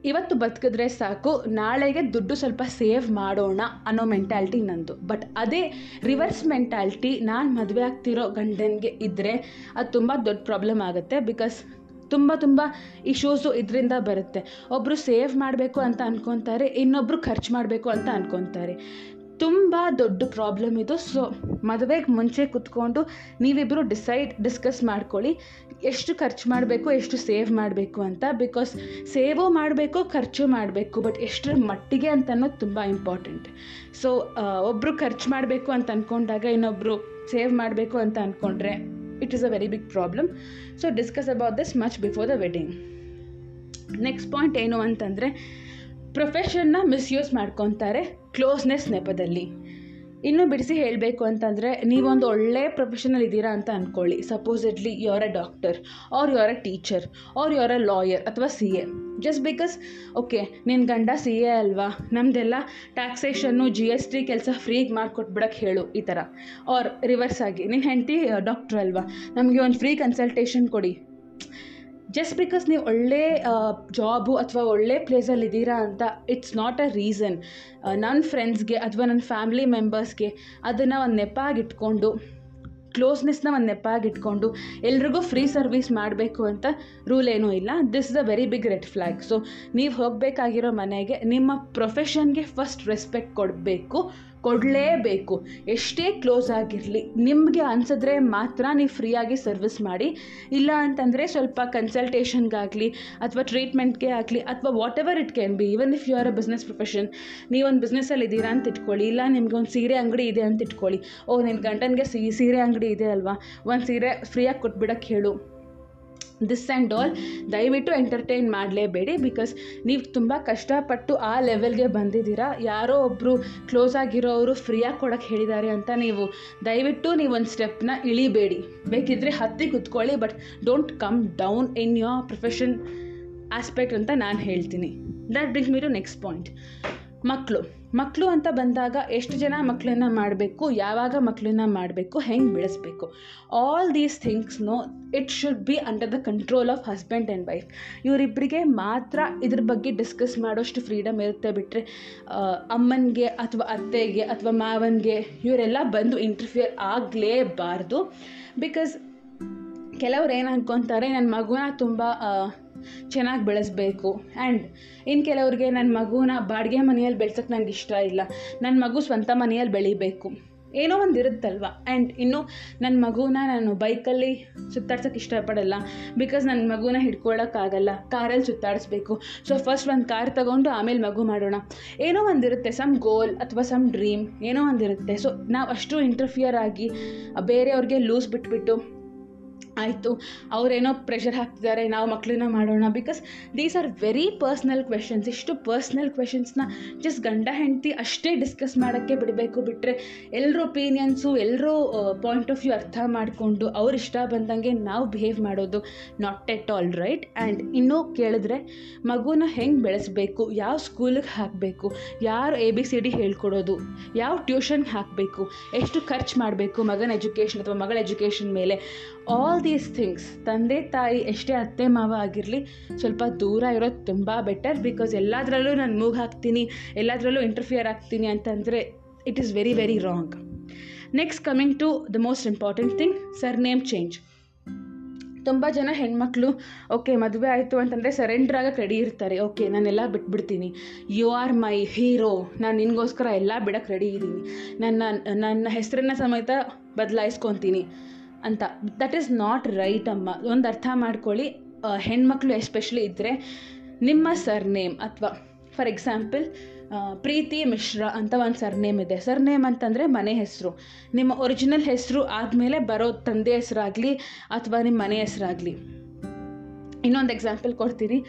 ಇವತ್ತು ಬದುಕಿದ್ರೆ ಸಾಕು. ನಾಳೆಗೆ ದುಡ್ಡು ಸ್ವಲ್ಪ ಸೇವ್ ಮಾಡೋಣ ಅನ್ನೋ ಮೆಂಟ್ಯಾಲಿಟಿ ನಂದು. ಬಟ್ ಅದೇ ರಿವರ್ಸ್ ಮೆಂಟ್ಯಾಲಿಟಿ ನಾನು ಮದುವೆ ಆಗ್ತಿರೋ ಗಂಡನಿಗೆ ಇದ್ದರೆ ಅದು ತುಂಬ ದೊಡ್ಡ ಪ್ರಾಬ್ಲಮ್ ಆಗುತ್ತೆ ಬಿಕಾಸ್ ತುಂಬ ತುಂಬ ಇಶ್ಯೂಸು ಇದರಿಂದ ಬರುತ್ತೆ. ಒಬ್ಬರು ಸೇವ್ ಮಾಡಬೇಕು ಅಂತ ಅಂದ್ಕೊತಾರೆ ಇನ್ನೊಬ್ಬರು ಖರ್ಚು ಮಾಡಬೇಕು ಅಂತ ಅನ್ಕೊತಾರೆ. ತುಂಬ ದೊಡ್ಡ ಪ್ರಾಬ್ಲಮ್ ಇದು. ಸೊ ಮದುವೆಗೆ ಮುಂಚೆ ಕುತ್ಕೊಂಡು ನೀವಿಬ್ಬರು ಡಿಸೈಡ್ ಡಿಸ್ಕಸ್ ಮಾಡ್ಕೊಳ್ಳಿ, ಎಷ್ಟು ಖರ್ಚು ಮಾಡಬೇಕು, ಎಷ್ಟು ಸೇವ್ ಮಾಡಬೇಕು ಅಂತ. ಬಿಕಾಸ್ ಸೇವು ಮಾಡಬೇಕು, ಖರ್ಚು ಮಾಡಬೇಕು ಬಟ್ ಎಷ್ಟರ ಮಟ್ಟಿಗೆ ಅಂತ ಅನ್ನೋದು ತುಂಬ ಇಂಪಾರ್ಟೆಂಟ್ ಸೊ ಒಬ್ಬರು ಖರ್ಚು ಮಾಡಬೇಕು ಅಂತ ಅಂದ್ಕೊಂಡಾಗ ಇನ್ನೊಬ್ಬರು ಸೇವ್ ಮಾಡಬೇಕು ಅಂತ ಅಂದ್ಕೊಂಡ್ರೆ it is a very big problem so discuss about this much before the wedding next point ಏನು ಅಂತಂದರೆ ಪ್ರೊಫೆಷನ್ನ ಮಿಸ್ಯೂಸ್ ಮಾಡ್ಕೊತಾರೆ ಕ್ಲೋಸ್ನೆಸ್ ನೆಪದಲ್ಲಿ. ಇನ್ನೂ ಬಿಡಿಸಿ ಹೇಳಬೇಕು ಅಂತಂದರೆ ನೀವೊಂದು ಒಳ್ಳೆಯ ಪ್ರೊಫೆಷನಲ್ ಇದ್ದೀರಾ ಅಂತ ಅಂದ್ಕೊಳ್ಳಿ supposedly you're a doctor or you're a teacher or you're a lawyer ಅಥವಾ C A just because okay ನಿನ್ನ ಗಂಡ ಸಿ ಎ ಅಲ್ವಾ? ನಮ್ಮದೆಲ್ಲ ಟ್ಯಾಕ್ಸೇಷನ್ನು ಜಿ ಎಸ್ ಟಿ ಕೆಲಸ ಫ್ರೀಗೆ ಮಾಡಿಕೊಟ್ಬಿಡಕ್ಕೆ ಹೇಳು ಈ ಥರ ಆರ್ ರಿವರ್ಸ್ ಆಗಿ ನಿನ್ನ ಹೆಂಡತಿ ಡಾಕ್ಟ್ರ್ ಅಲ್ವಾ? ನಮಗೆ ಒಂದು ಫ್ರೀ ಕನ್ಸಲ್ಟೇಷನ್ ಕೊಡಿ. ಜಸ್ಟ್ ಬಿಕಾಸ್ ನೀವು ಒಳ್ಳೆ ಜಾಬು ಅಥವಾ ಒಳ್ಳೆ ಪ್ಲೇಸಲ್ಲಿ ಇದ್ದೀರಾ ಅಂತ ಇಟ್ಸ್ ನಾಟ್ ಅ ರೀಸನ್ ನನ್ನ ಫ್ರೆಂಡ್ಸ್ಗೆ ಅಥವಾ ನನ್ನ ಫ್ಯಾಮಿಲಿ ಮೆಂಬರ್ಸ್ಗೆ ಅದನ್ನು ಒಂದು ನೆಪಾಗಿಟ್ಕೊಂಡು ಕ್ಲೋಸ್ನೆಸ್ನ ಒಂದು ನೆಪಾಗಿಟ್ಕೊಂಡು ಎಲ್ರಿಗೂ ಫ್ರೀ ಸರ್ವಿಸ್ ಮಾಡಬೇಕು ಅಂತ ರೂಲ್ ಏನೂ ಇಲ್ಲ. This is a very big red flag so ನೀವು ಹೋಗಬೇಕಾಗಿರೋ ಮನೆಗೆ ನಿಮ್ಮ ಪ್ರೊಫೆಷನ್ಗೆ ಫಸ್ಟ್ ರೆಸ್ಪೆಕ್ಟ್ ಕೊಡಬೇಕು. ಕೊಡಲೇಬೇಕು. ಎಷ್ಟೇ ಕ್ಲೋಸ್ ಆಗಿರಲಿ, ನಿಮಗೆ ಅನಿಸಿದ್ರೆ ಮಾತ್ರ ನೀವು ಫ್ರೀಯಾಗಿ ಸರ್ವಿಸ್ ಮಾಡಿ. ಇಲ್ಲ ಅಂತಂದರೆ ಸ್ವಲ್ಪ ಕನ್ಸಲ್ಟೇಷನ್ಗಾಗಲಿ ಅಥವಾ ಟ್ರೀಟ್ಮೆಂಟ್ಗೆ ಆಗಲಿ ಅಥವಾ whatever it can be, even if you are a business profession ನೀವೊಂದು ಬಿಸ್ನೆಸ್ಸಲ್ಲಿ ಇದ್ದೀರಾ ಅಂತ ಇಟ್ಕೊಳ್ಳಿ, ಇಲ್ಲ ನಿಮ್ಗೆ ಒಂದು ಸೀರೆ ಅಂಗಡಿ ಇದೆ ಅಂತ ಇಟ್ಕೊಳ್ಳಿ. ಓ ನಿನ್ನ ಗಂಡನಿಗೆ ಸಿ, ಸೀರೆ ಅಂಗಡಿ ಇದೆ ಅಲ್ವಾ? ಒಂದು ಸೀರೆ ಫ್ರೀಯಾಗಿ ಕೊಟ್ಬಿಡಕ್ಕೆ ಹೇಳು. ದಿಸ್ ಆ್ಯಂಡ್ ಆಲ್ ದಯವಿಟ್ಟು ಎಂಟರ್ಟೈನ್ ಮಾಡಲೇಬೇಡಿ ಬಿಕಾಸ್ ನೀವು ತುಂಬ ಕಷ್ಟಪಟ್ಟು ಆ ಲೆವೆಲ್ಗೆ ಬಂದಿದ್ದೀರಾ. ಯಾರೋ ಒಬ್ಬರು ಕ್ಲೋಸ್ ಆಗಿರೋರು ಫ್ರೀಯಾಗಿ ಕೊಡೋಕ್ಕೆ ಹೇಳಿದ್ದಾರೆ ಅಂತ ನೀವು ದಯವಿಟ್ಟು ನೀವು ಒಂದು ಸ್ಟೆಪ್ನ ಇಳಿಬೇಡಿ. ಬೇಕಿದ್ದರೆ ಹತ್ತಿ ಕುತ್ಕೊಳ್ಳಿ but don't come down in your profession aspect ಅಂತ ನಾನು ಹೇಳ್ತೀನಿ. That brings me to next point ಮಕ್ಕಳು ಮಕ್ಕಳು ಅಂತ ಬಂದಾಗ ಎಷ್ಟು ಜನ ಮಕ್ಕಳನ್ನ ಮಾಡಬೇಕು, ಯಾವಾಗ ಮಕ್ಕಳನ್ನ ಮಾಡಬೇಕು, ಹೆಂಗೆ ಬೆಳೆಸಬೇಕು. All these ಥಿಂಗ್ಸ್ನು it should be under the control of husband and wife ಇವರಿಬ್ಬರಿಗೆ ಮಾತ್ರ ಇದ್ರ ಬಗ್ಗೆ ಡಿಸ್ಕಸ್ ಮಾಡೋಷ್ಟು ಫ್ರೀಡಮ್ ಇರುತ್ತೆ ಬಿಟ್ಟರೆ ಅಮ್ಮನಿಗೆ ಅಥವಾ ಅತ್ತೆಗೆ ಅಥವಾ ಮಾವನಿಗೆ ಇವರೆಲ್ಲ ಬಂದು ಇಂಟರ್ಫಿಯರ್ ಆಗಲೇಬಾರ್ದು. ಬಿಕಾಸ್ ಕೆಲವ್ರು ಏನು ಅನ್ಕೊತಾರೆ ನನ್ನ ಮಗುನ ತುಂಬ ಚೆನ್ನಾಗಿ ಬೆಳೆಸಬೇಕು. ಆ್ಯಂಡ್ ಇನ್ನು ಕೆಲವ್ರಿಗೆ ನನ್ನ ಮಗುನ ಬಾಡಿಗೆ ಮನೆಯಲ್ಲಿ ಬೆಳ್ಸೋಕ್ಕೆ ನನಗೆ ಇಷ್ಟ ಇಲ್ಲ. ನನ್ನ ಮಗು ಸ್ವಂತ ಮನೆಯಲ್ಲಿ ಬೆಳಿಬೇಕು. ಏನೋ ಒಂದು ಇರುತ್ತಲ್ವ? ಆ್ಯಂಡ್ ಇನ್ನು ನನ್ನ ಮಗುನ ನಾನು ಬೈಕಲ್ಲಿ ಸುತ್ತಾಡ್ಸೋಕ್ಕೆ ಇಷ್ಟಪಡಲ್ಲ. ಬಿಕಾಸ್ ನನ್ನ ಮಗುನ ಹಿಡ್ಕೊಳ್ಳೋಕ್ಕಾಗಲ್ಲ ಕಾರಲ್ಲಿ ಸುತ್ತಾಡಿಸ್ಬೇಕು. ಸೊ ಫಸ್ಟ್ ಒಂದು ಕಾರ್ ತಗೊಂಡು ಆಮೇಲೆ ಮಗು ಮಾಡೋಣ. ಏನೋ ಒಂದಿರುತ್ತೆ ಸಮ್ ಗೋಲ್ ಅಥವಾ ಸಮ್ ಡ್ರೀಮ್ ಏನೋ ಒಂದಿರುತ್ತೆ ಸೊ ನಾವು ಅಷ್ಟು ಇಂಟರ್ಫಿಯರ್ ಆಗಿ ಬೇರೆಯವ್ರಿಗೆ ಲೂಸ್ ಬಿಟ್ಬಿಟ್ಟು ಆಯಿತು. ಅವರೇನೋ ಪ್ರೆಷರ್ ಹಾಕ್ತಿದ್ದಾರೆ ನಾವು ಮಕ್ಕಳನ್ನ ಮಾಡೋಣ. Because these are very personal questions ಇಷ್ಟು ಪರ್ಸ್ನಲ್ ಕ್ವೆಶನ್ಸ್ನ ಜಸ್ಟ್ ಗಂಡ ಹೆಂಡತಿ ಅಷ್ಟೇ ಡಿಸ್ಕಸ್ ಮಾಡೋಕ್ಕೆ ಬಿಡಬೇಕು. ಬಿಟ್ಟರೆ ಎಲ್ಲರ ಒಪಿನಿಯನ್ಸು ಎಲ್ಲರೂ ಪಾಯಿಂಟ್ ಆಫ್ ವ್ಯೂ ಅರ್ಥ ಮಾಡಿಕೊಂಡು ಅವ್ರ ಇಷ್ಟ ಬಂದಂಗೆ ನಾವು ಬಿಹೇವ್ ಮಾಡೋದು not at all right and ಇನ್ನೂ ಕೇಳಿದ್ರೆ ಮಗುನ ಹೆಂಗೆ ಬೆಳೆಸಬೇಕು? ಯಾವ ಸ್ಕೂಲಿಗೆ ಹಾಕಬೇಕು? ಯಾರು ಎ ಬಿ ಸಿ ಡಿ ಹೇಳ್ಕೊಡೋದು? ಯಾವ ಟ್ಯೂಷನ್ಗೆ ಹಾಕಬೇಕು? ಎಷ್ಟು ಖರ್ಚು ಮಾಡಬೇಕು ಮಗನ ಎಜುಕೇಷನ್ ಅಥವಾ ಮಗಳ ಎಜುಕೇಷನ್ ಮೇಲೆ? ಆಲ್ ದೀಸ್ ಥಿಂಗ್ಸ್ ತಂದೆ, ತಾಯಿ, ಎಷ್ಟೇ ಅತ್ತೆ, ಮಾವ ಆಗಿರಲಿ, ಸ್ವಲ್ಪ ದೂರ ಇರೋದು ತುಂಬ ಬೆಟರ್ ಬಿಕಾಸ್ ಎಲ್ಲದರಲ್ಲೂ ನಾನು ಮೂಗು ಹಾಕ್ತೀನಿ, ಎಲ್ಲದರಲ್ಲೂ ಇಂಟರ್ಫಿಯರ್ ಆಗ್ತೀನಿ ಅಂತಂದರೆ it is very very wrong next coming to the most important thing surname change ತುಂಬ ಜನ ಹೆಣ್ಮಕ್ಳು ಓಕೆ ಮದುವೆ ಆಯಿತು ಅಂತಂದರೆ ಸರೆಂಡರ್ ಆಗಕ್ಕೆ ರೆಡಿ ಇರ್ತಾರೆ. ಓಕೆ ನಾನೆಲ್ಲ ಬಿಟ್ಬಿಡ್ತೀನಿ. ಯು ಆರ್ ಮೈ ಹೀರೋ ನಾನು ನಿನಗೋಸ್ಕರ ಎಲ್ಲ ಬಿಡಕ್ಕೆ ರೆಡಿ ಇದ್ದೀನಿ ನನ್ನ ನನ್ನ ಹೆಸರನ್ನ ಸಮೇತ ಬದಲಾಯಿಸ್ಕೊತೀನಿ. ಅಂತ. ದಟ್ ಈಸ್ ನಾಟ್ ರೈಟ್ ಅಮ್ಮ. ಒಂದು ಅರ್ಥ ಮಾಡ್ಕೊಳ್ಳಿ. ಹೆಣ್ಮಕ್ಳು ಎಸ್ಪೆಷಲಿ ಇದ್ದರೆ ನಿಮ್ಮ ಸರ್ನೇಮ್ ಅಥವಾ ಫಾರ್ ಎಕ್ಸಾಂಪಲ್ ಪ್ರೀತಿ ಮಿಶ್ರಾ ಅಂತ ಒಂದು ಸರ್ನೇಮ್ ಇದೆ. ಸರ್ನೇಮ್ ಅಂತಂದರೆ ಮನೆ ಹೆಸರು. ನಿಮ್ಮ ಒರಿಜಿನಲ್ ಹೆಸರು ಆದಮೇಲೆ ಬರೋ ತಂದೆ ಹೆಸರಾಗಲಿ ಅಥವಾ ನಿಮ್ಮ ಮನೆ ಹೆಸರಾಗಲಿ. ಇನ್ನೊಂದು ಎಕ್ಸಾಂಪಲ್ ಕೊಡ್ತೀನಿ.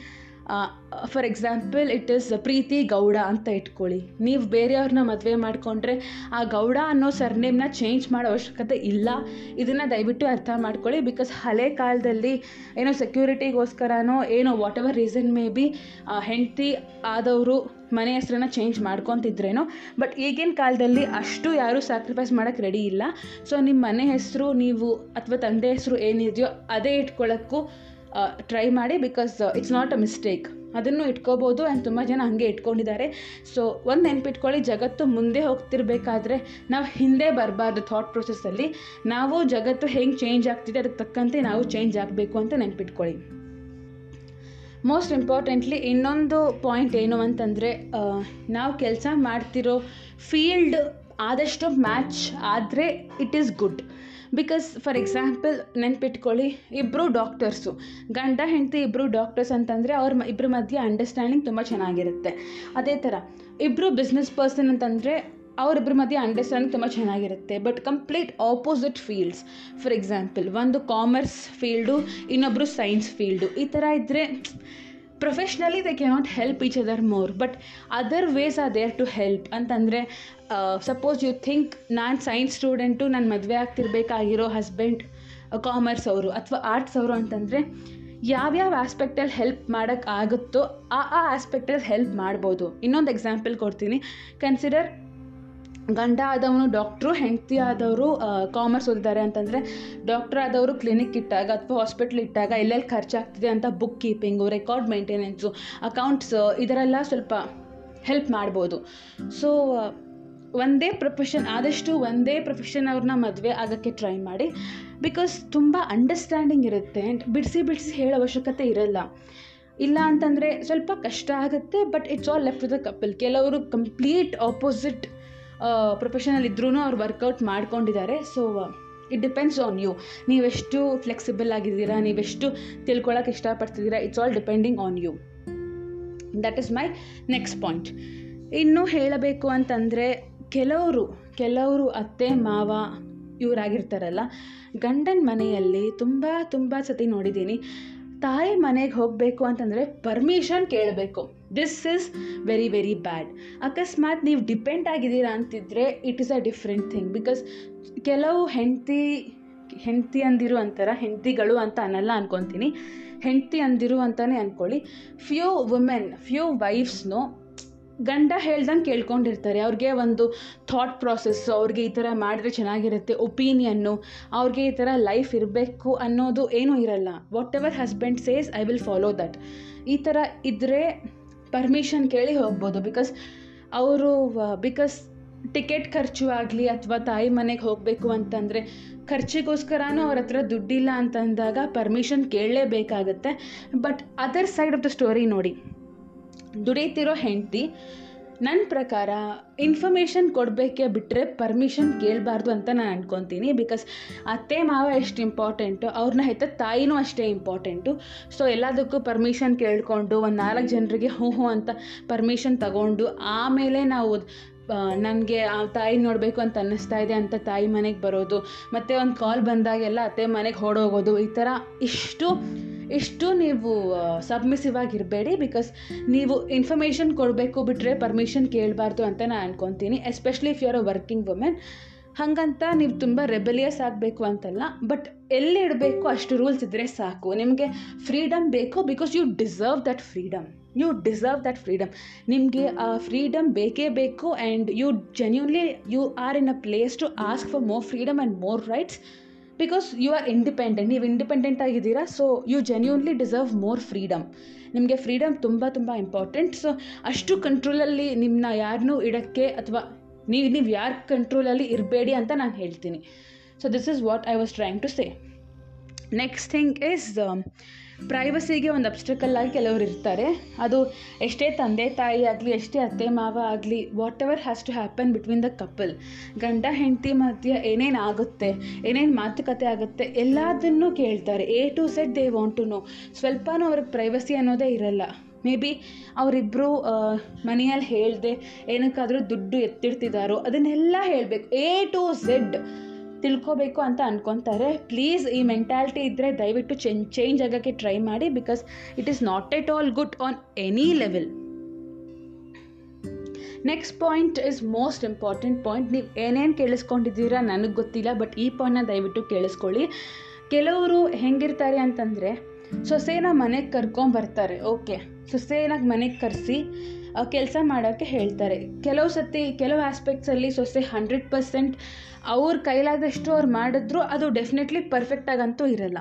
For example it is Preethi Gowda ಅಂತ ಇಟ್ಕೊಳ್ಳಿ. ನೀವು ಬೇರೆಯವ್ರನ್ನ ಮದುವೆ ಮಾಡಿಕೊಂಡ್ರೆ ಆ ಗೌಡ ಅನ್ನೋ ಸರ್ನೇಮ್ನ ಚೇಂಜ್ ಮಾಡೋ ಅವಶ್ಯಕತೆ ಇಲ್ಲ. ಇದನ್ನು ದಯವಿಟ್ಟು ಅರ್ಥ ಮಾಡ್ಕೊಳ್ಳಿ ಬಿಕಾಸ್ ಹಳೆ ಕಾಲದಲ್ಲಿ ಏನೋ ಸೆಕ್ಯೂರಿಟಿಗೋಸ್ಕರನೋ ಏನೋ whatever reason may be ಹೆಂಡತಿ ಆದವರು ಮನೆ ಹೆಸ್ರನ್ನ ಚೇಂಜ್ ಮಾಡ್ಕೊತಿದ್ರೇನೋ ಬಟ್ ಈಗಿನ ಕಾಲದಲ್ಲಿ ಅಷ್ಟು ಯಾರೂ ಸ್ಯಾಕ್ರಿಫೈಸ್ ಮಾಡೋಕ್ಕೆ ರೆಡಿ ಇಲ್ಲ. ಸೊ ನಿಮ್ಮ ಮನೆ ಹೆಸರು, ನೀವು ಅಥವಾ ತಂದೆ ಹೆಸರು ಏನಿದೆಯೋ ಅದೇ ಇಟ್ಕೊಳ್ಳೋಕ್ಕೂ ಟ್ರೈ ಮಾಡಿ because it's not a mistake ಅದನ್ನು ಇಟ್ಕೋಬೋದು ಆ್ಯಂಡ್ ತುಂಬ ಜನ ಹಾಗೆ ಇಟ್ಕೊಂಡಿದ್ದಾರೆ. ಸೊ ಒಂದು ನೆನ್ಪಿಟ್ಕೊಳ್ಳಿ, ಜಗತ್ತು ಮುಂದೆ ಹೋಗ್ತಿರ್ಬೇಕಾದ್ರೆ ನಾವು ಹಿಂದೆ ಬರಬಾರ್ದು ಥಾಟ್ ಪ್ರೊಸೆಸ್ಸಲ್ಲಿ ನಾವು ಜಗತ್ತು ಹೆಂಗೆ ಚೇಂಜ್ ಆಗ್ತಿದೆ ಅದಕ್ಕೆ ತಕ್ಕಂತೆ ನಾವು ಚೇಂಜ್ ಆಗಬೇಕು ಅಂತ ನೆನ್ಪಿಟ್ಕೊಳ್ಳಿ. ಮೋಸ್ಟ್ ಇಂಪಾರ್ಟೆಂಟ್ಲಿ ಇನ್ನೊಂದು ಪಾಯಿಂಟ್ ಏನು ಅಂತಂದರೆ ನಾವು ಕೆಲಸ ಮಾಡ್ತಿರೋ ಫೀಲ್ಡ್ ಆದಷ್ಟು ಮ್ಯಾಚ್ ಆದರೆ it is good because for example ನೆನ್ಪಿಟ್ಕೊಳ್ಳಿ ಇಬ್ಬರು ಡಾಕ್ಟರ್ಸು ಗಂಡ, ಹೆಂಡತಿ ಇಬ್ಬರು ಡಾಕ್ಟರ್ಸ್ ಅಂತಂದರೆ ಅವ್ರ ಇಬ್ಬರ ಮಧ್ಯೆ ಅಂಡರ್ಸ್ಟ್ಯಾಂಡಿಂಗ್ ತುಂಬ ಚೆನ್ನಾಗಿರುತ್ತೆ. ಅದೇ ಥರ ಇಬ್ಬರು ಬಿಸ್ನೆಸ್ ಪರ್ಸನ್ ಅಂತಂದರೆ ಅವರಿಬ್ಬರ ಮಧ್ಯೆ ಅಂಡರ್ಸ್ಟ್ಯಾಂಡಿಂಗ್ ತುಂಬ ಚೆನ್ನಾಗಿರುತ್ತೆ. But complete opposite fields for example ಒಂದು ಕಾಮರ್ಸ್ ಫೀಲ್ಡು ಇನ್ನೊಬ್ಬರು ಸೈನ್ಸ್ ಫೀಲ್ಡು ಈ ಥರ ಇದ್ದರೆ professionally they cannot help each other more but other ways are there to help ಅಂತಂದರೆ ಸಪೋಸ್ ಯು ಥಿಂಕ್ ನಾನು ಸೈನ್ಸ್ ಸ್ಟೂಡೆಂಟು ನಾನು ಮದುವೆ ಆಗ್ತಿರ್ಬೇಕಾಗಿರೋ ಹಸ್ಬೆಂಡ್ ಕಾಮರ್ಸ್ ಅವರು ಅಥವಾ ಆರ್ಟ್ಸ್ ಅವರು ಅಂತಂದರೆ ಯಾವ್ಯಾವ ಆಸ್ಪೆಕ್ಟಲ್ಲಿ ಹೆಲ್ಪ್ ಮಾಡೋಕ್ಕೆ ಆಗುತ್ತೋ ಆ ಆ ಆಸ್ಪೆಕ್ಟಲ್ಲಿ ಹೆಲ್ಪ್ ಮಾಡ್ಬೋದು. ಇನ್ನೊಂದು ಎಕ್ಸಾಂಪಲ್ ಕೊಡ್ತೀನಿ. ಕನ್ಸಿಡರ್ ಗಂಡ ಆದವನು ಡಾಕ್ಟ್ರು ಹೆಂಡತಿ ಆದವರು ಕಾಮರ್ಸ್ ಓದಿದ್ದಾರೆ ಅಂತಂದರೆ ಡಾಕ್ಟ್ರ್ ಆದವರು ಕ್ಲಿನಿಕ್ ಇಟ್ಟಾಗ ಅಥವಾ ಹಾಸ್ಪಿಟ್ಲ್ ಇಟ್ಟಾಗ ಎಲ್ಲೆಲ್ಲಿ ಖರ್ಚಾಗ್ತಿದೆ ಅಂತ book keeping record maintenance accounts ಇದರೆಲ್ಲ ಸ್ವಲ್ಪ ಹೆಲ್ಪ್ ಮಾಡ್ಬೋದು. ಸೊ ಒಂದೇ ಪ್ರೊಫೆಷನ್ ಆದಷ್ಟು ಒಂದೇ ಪ್ರೊಫೆಷನ್ ಅವ್ರನ್ನ ಮದುವೆ ಆಗೋಕ್ಕೆ ಟ್ರೈ ಮಾಡಿ. ಬಿಕಾಸ್ ತುಂಬ ಅಂಡರ್ಸ್ಟ್ಯಾಂಡಿಂಗ್ ಇರುತ್ತೆ. ಆ್ಯಂಡ್ ಬಿಡಿಸಿ ಬಿಡಿಸಿ ಹೇಳೋ ಅವಶ್ಯಕತೆ ಇರಲ್ಲ. ಇಲ್ಲ ಅಂತಂದರೆ ಸ್ವಲ್ಪ ಕಷ್ಟ ಆಗುತ್ತೆ but it's all left with the couple ಕೆಲವರು ಕಂಪ್ಲೀಟ್ ಆಪೋಸಿಟ್ ಪ್ರೊಫೆಷನಲ್ ಇದ್ರೂ ಅವ್ರು ವರ್ಕೌಟ್ ಮಾಡ್ಕೊಂಡಿದ್ದಾರೆ. So it depends on you ನೀವೆಷ್ಟು ಫ್ಲೆಕ್ಸಿಬಲ್ ಆಗಿದ್ದೀರಾ, ನೀವೆಷ್ಟು ತಿಳ್ಕೊಳಕ್ಕೆ ಇಷ್ಟಪಡ್ತಿದ್ದೀರಾ it's all depending on you that is my next point ಇನ್ನು ಹೇಳಬೇಕು ಅಂತಂದರೆ ಕೆಲವರು ಕೆಲವರು ಅತ್ತೆ, ಮಾವ ಇವರಾಗಿರ್ತಾರಲ್ಲ, ಗಂಡನ ಮನೆಯಲ್ಲಿ ತುಂಬ ತುಂಬ ಸತಿ ನೋಡಿದ್ದೀನಿ, ತಾಯಿ ಮನೆಗೆ ಹೋಗಬೇಕು ಅಂತಂದರೆ ಪರ್ಮಿಷನ್ ಕೇಳಬೇಕು. This is very very bad ಅಕಸ್ಮಾತ್ ನೀವು ಡಿಪೆಂಡ್ ಆಗಿದ್ದೀರಾ ಅಂತಿದ್ರೆ it is a different thing because ಕೆಲವು ಹೆಂಡತಿ ಹೆಂಡತಿ ಅಂದಿರು ಅಂತಾರ, ಹೆಂಡತಿಗಳು ಅಂತ ಅನ್ನಲ್ಲ ಅನ್ಕೊತೀನಿ. ಹೆಂಡತಿ ಅಂದಿರು ಅಂತಲೇ ಅಂದ್ಕೊಳ್ಳಿ ಫ್ಯೂ ವುಮೆನ್ ಫ್ಯೂ ವೈಫ್ಸ್ನು ಗಂಡ ಹೇಳ್ದಂಗೆ ಕೇಳ್ಕೊಂಡಿರ್ತಾರೆ. ಅವ್ರಿಗೆ ಒಂದು ಥಾಟ್ ಪ್ರಾಸೆಸ್ಸು ಅವ್ರಿಗೆ ಈ ಥರ ಮಾಡಿದ್ರೆ ಚೆನ್ನಾಗಿರುತ್ತೆ, ಒಪೀನಿಯನ್ನು, ಅವ್ರಿಗೆ ಈ ಥರ ಲೈಫ್ ಇರಬೇಕು ಅನ್ನೋದು ಏನೂ ಇರಲ್ಲ. Whatever husband says I will follow that ಈ ಥರ ಇದ್ದರೆ ಪರ್ಮಿಷನ್ ಕೇಳಿ ಹೋಗ್ಬೋದು. ಬಿಕಾಸ್ ಅವರು ಬಿಕಾಸ್ ಟಿಕೆಟ್ ಖರ್ಚು ಆಗಲಿ ಅಥವಾ ತಾಯಿ ಮನೆಗೆ ಹೋಗಬೇಕು ಅಂತಂದರೆ ಖರ್ಚಿಗೋಸ್ಕರನೂ ಅವ್ರ ಹತ್ರ ದುಡ್ಡಿಲ್ಲ ಅಂತಂದಾಗ permission ಕೇಳಲೇಬೇಕಾಗತ್ತೆ. But other side of the story ನೋಡಿ. ದುಡಿತಿರೋ ಹೆಂಡತಿ ನನ್ನ ಪ್ರಕಾರ ಇನ್ಫಾರ್ಮೇಷನ್ ಕೊಡಬೇಕೆ ಬಿಟ್ಟರೆ ಪರ್ಮಿಷನ್ ಕೇಳಬಾರ್ದು ಅಂತ ನಾನು ಅಂದ್ಕೊತೀನಿ ಬಿಕಾಸ್ ಅತ್ತೆ ಮಾವ ಎಷ್ಟು ಇಂಪಾರ್ಟೆಂಟು ಅವ್ರನ್ನ ಹೆತ್ತ ತಾಯಿನೂ ಅಷ್ಟೇ ಇಂಪಾರ್ಟೆಂಟು ಸೊ ಎಲ್ಲದಕ್ಕೂ ಪರ್ಮಿಷನ್ ಕೇಳಿಕೊಂಡು ಒಂದು ನಾಲ್ಕು ಜನರಿಗೆ ಹ್ಞೂ ಹ್ಞೂ ಅಂತ ಪರ್ಮಿಷನ್ ತಗೊಂಡು ಆಮೇಲೆ ನಾವು ನನಗೆ ಆ ತಾಯಿ ನೋಡಬೇಕು ಅಂತ ಅನ್ನಿಸ್ತಾ ಇದೆ ಅಂತ ತಾಯಿ ಮನೆಗೆ ಬರೋದು, ಮತ್ತು ಒಂದು ಕಾಲ್ ಬಂದಾಗೆಲ್ಲ ಅತ್ತೆ ಮನೆಗೆ ಹೊಡೋಗೋದು ಈ ಥರ ಇಷ್ಟು ಇಷ್ಟು ನೀವು ಸಬ್ಮಿಸಿವ್ ಆಗಿರಬೇಡಿ ಬಿಕಾಸ್ ನೀವು ಇನ್ಫಾರ್ಮೇಷನ್ ಕೊಡಬೇಕು ಬಿಟ್ಟರೆ ಪರ್ಮಿಷನ್ ಕೇಳಬಾರ್ದು ಅಂತ ನಾನು ಅನ್ಕೊತೀನಿ. Especially if you are a working women ಹಾಗಂತ ನೀವು ತುಂಬ ರೆಬಲಿಯಸ್ ಆಗಬೇಕು ಅಂತಲ್ಲ ಬಟ್ ಎಲ್ಲಿ ಇಡಬೇಕು ಅಷ್ಟು ರೂಲ್ಸ್ ಇದ್ದರೆ ಸಾಕು. ನಿಮಗೆ ಫ್ರೀಡಮ್ ಬೇಕು because you deserve that freedom you deserve that freedom ನಿಮಗೆ, ಆ ಫ್ರೀಡಮ್ ಬೇಕೇ ಬೇಕು and you genuinely you are in a place to ask for more freedom and more rights because you are independent ನೀವು independent ಆಗಿದ್ದೀರಾ so you genuinely deserve more freedom ನಿಮಗೆ freedom ತುಂಬ ತುಂಬ important so ಅಷ್ಟು ಕಂಟ್ರೋಲಲ್ಲಿ ನಿಮ್ಮನ್ನ ಯಾರನ್ನೂ ಇಡೋಕ್ಕೆ ಅಥವಾ ನೀವು ನೀವು ಯಾರ ಕಂಟ್ರೋಲಲ್ಲಿ ಇರಬೇಡಿ ಅಂತ ನಾನು ಹೇಳ್ತೀನಿ. So this is what I was trying to say next thing is ಪ್ರೈವಸಿಗೆ ಒಂದು ಅಬ್ಸ್ಟಕಲ್ ಆಗಿ ಕೆಲವರು ಇರ್ತಾರೆ. ಅದು ಎಷ್ಟೇ ತಂದೆ ತಾಯಿ ಆಗಲಿ, ಎಷ್ಟೇ ಅತ್ತೆ, ಮಾವ ಆಗಲಿ whatever has to happen between the couple ಗಂಡ, ಹೆಂಡತಿ ಮಧ್ಯ ಏನೇನು ಆಗುತ್ತೆ, ಏನೇನು ಮಾತುಕತೆ ಆಗುತ್ತೆ, ಎಲ್ಲದನ್ನು ಕೇಳ್ತಾರೆ. A to Z they want to know ಸ್ವಲ್ಪನೂ ಅವ್ರಿಗೆ ಪ್ರೈವಸಿ ಅನ್ನೋದೇ ಇರಲ್ಲ. ಮೇ ಬಿ ಅವರಿಬ್ಬರು ಮನೆಯಲ್ಲಿ ಹೇಳ್ದೆ ಏನಕ್ಕಾದರೂ ದುಡ್ಡು ಎತ್ತಿಡ್ತಿದ್ದಾರೋ ಅದನ್ನೆಲ್ಲ ಹೇಳಬೇಕು. ಎ ಟು ಝೆಡ್ ತಿಳ್ಕೊಬೇಕು ಅಂತ ಅಂದ್ಕೊತಾರೆ ಪ್ಲೀಸ್ ಈ ಮೆಂಟ್ಯಾಲಿಟಿ ಇದ್ದರೆ ದಯವಿಟ್ಟು ಚೇಂಜ್ ಚೇಂಜ್ ಆಗೋಕ್ಕೆ ಟ್ರೈ ಮಾಡಿ because it is not at all good on any level next point is most important point ನೀವು ಏನೇನು ಕೇಳಿಸ್ಕೊಂಡಿದ್ದೀರಾ ನನಗೆ ಗೊತ್ತಿಲ್ಲ ಬಟ್ ಈ ಪಾಯಿಂಟ್ನ ದಯವಿಟ್ಟು ಕೇಳಿಸ್ಕೊಳ್ಳಿ. ಕೆಲವರು ಹೆಂಗಿರ್ತಾರೆ ಅಂತಂದರೆ ಸೊಸೆನ ಮನೆಗೆ ಕರ್ಕೊಂಬರ್ತಾರೆ ಓಕೆ ಸೊಸೆನಾಗ ಮನೆಗೆ ಕರೆಸಿ ಕೆಲಸ ಮಾಡೋಕ್ಕೆ ಹೇಳ್ತಾರೆ. ಕೆಲವು ಸತಿ ಕೆಲವು ಆಸ್ಪೆಕ್ಟ್ಸಲ್ಲಿ ಸೊಸೆ ಹಂಡ್ರೆಡ್ ಪರ್ಸೆಂಟ್ ಅವ್ರ ಕೈಲಾದಷ್ಟು ಅವ್ರು ಮಾಡಿದ್ರು ಅದು ಡೆಫಿನೆಟ್ಲಿ ಪರ್ಫೆಕ್ಟಾಗಂತೂ ಇರಲ್ಲ.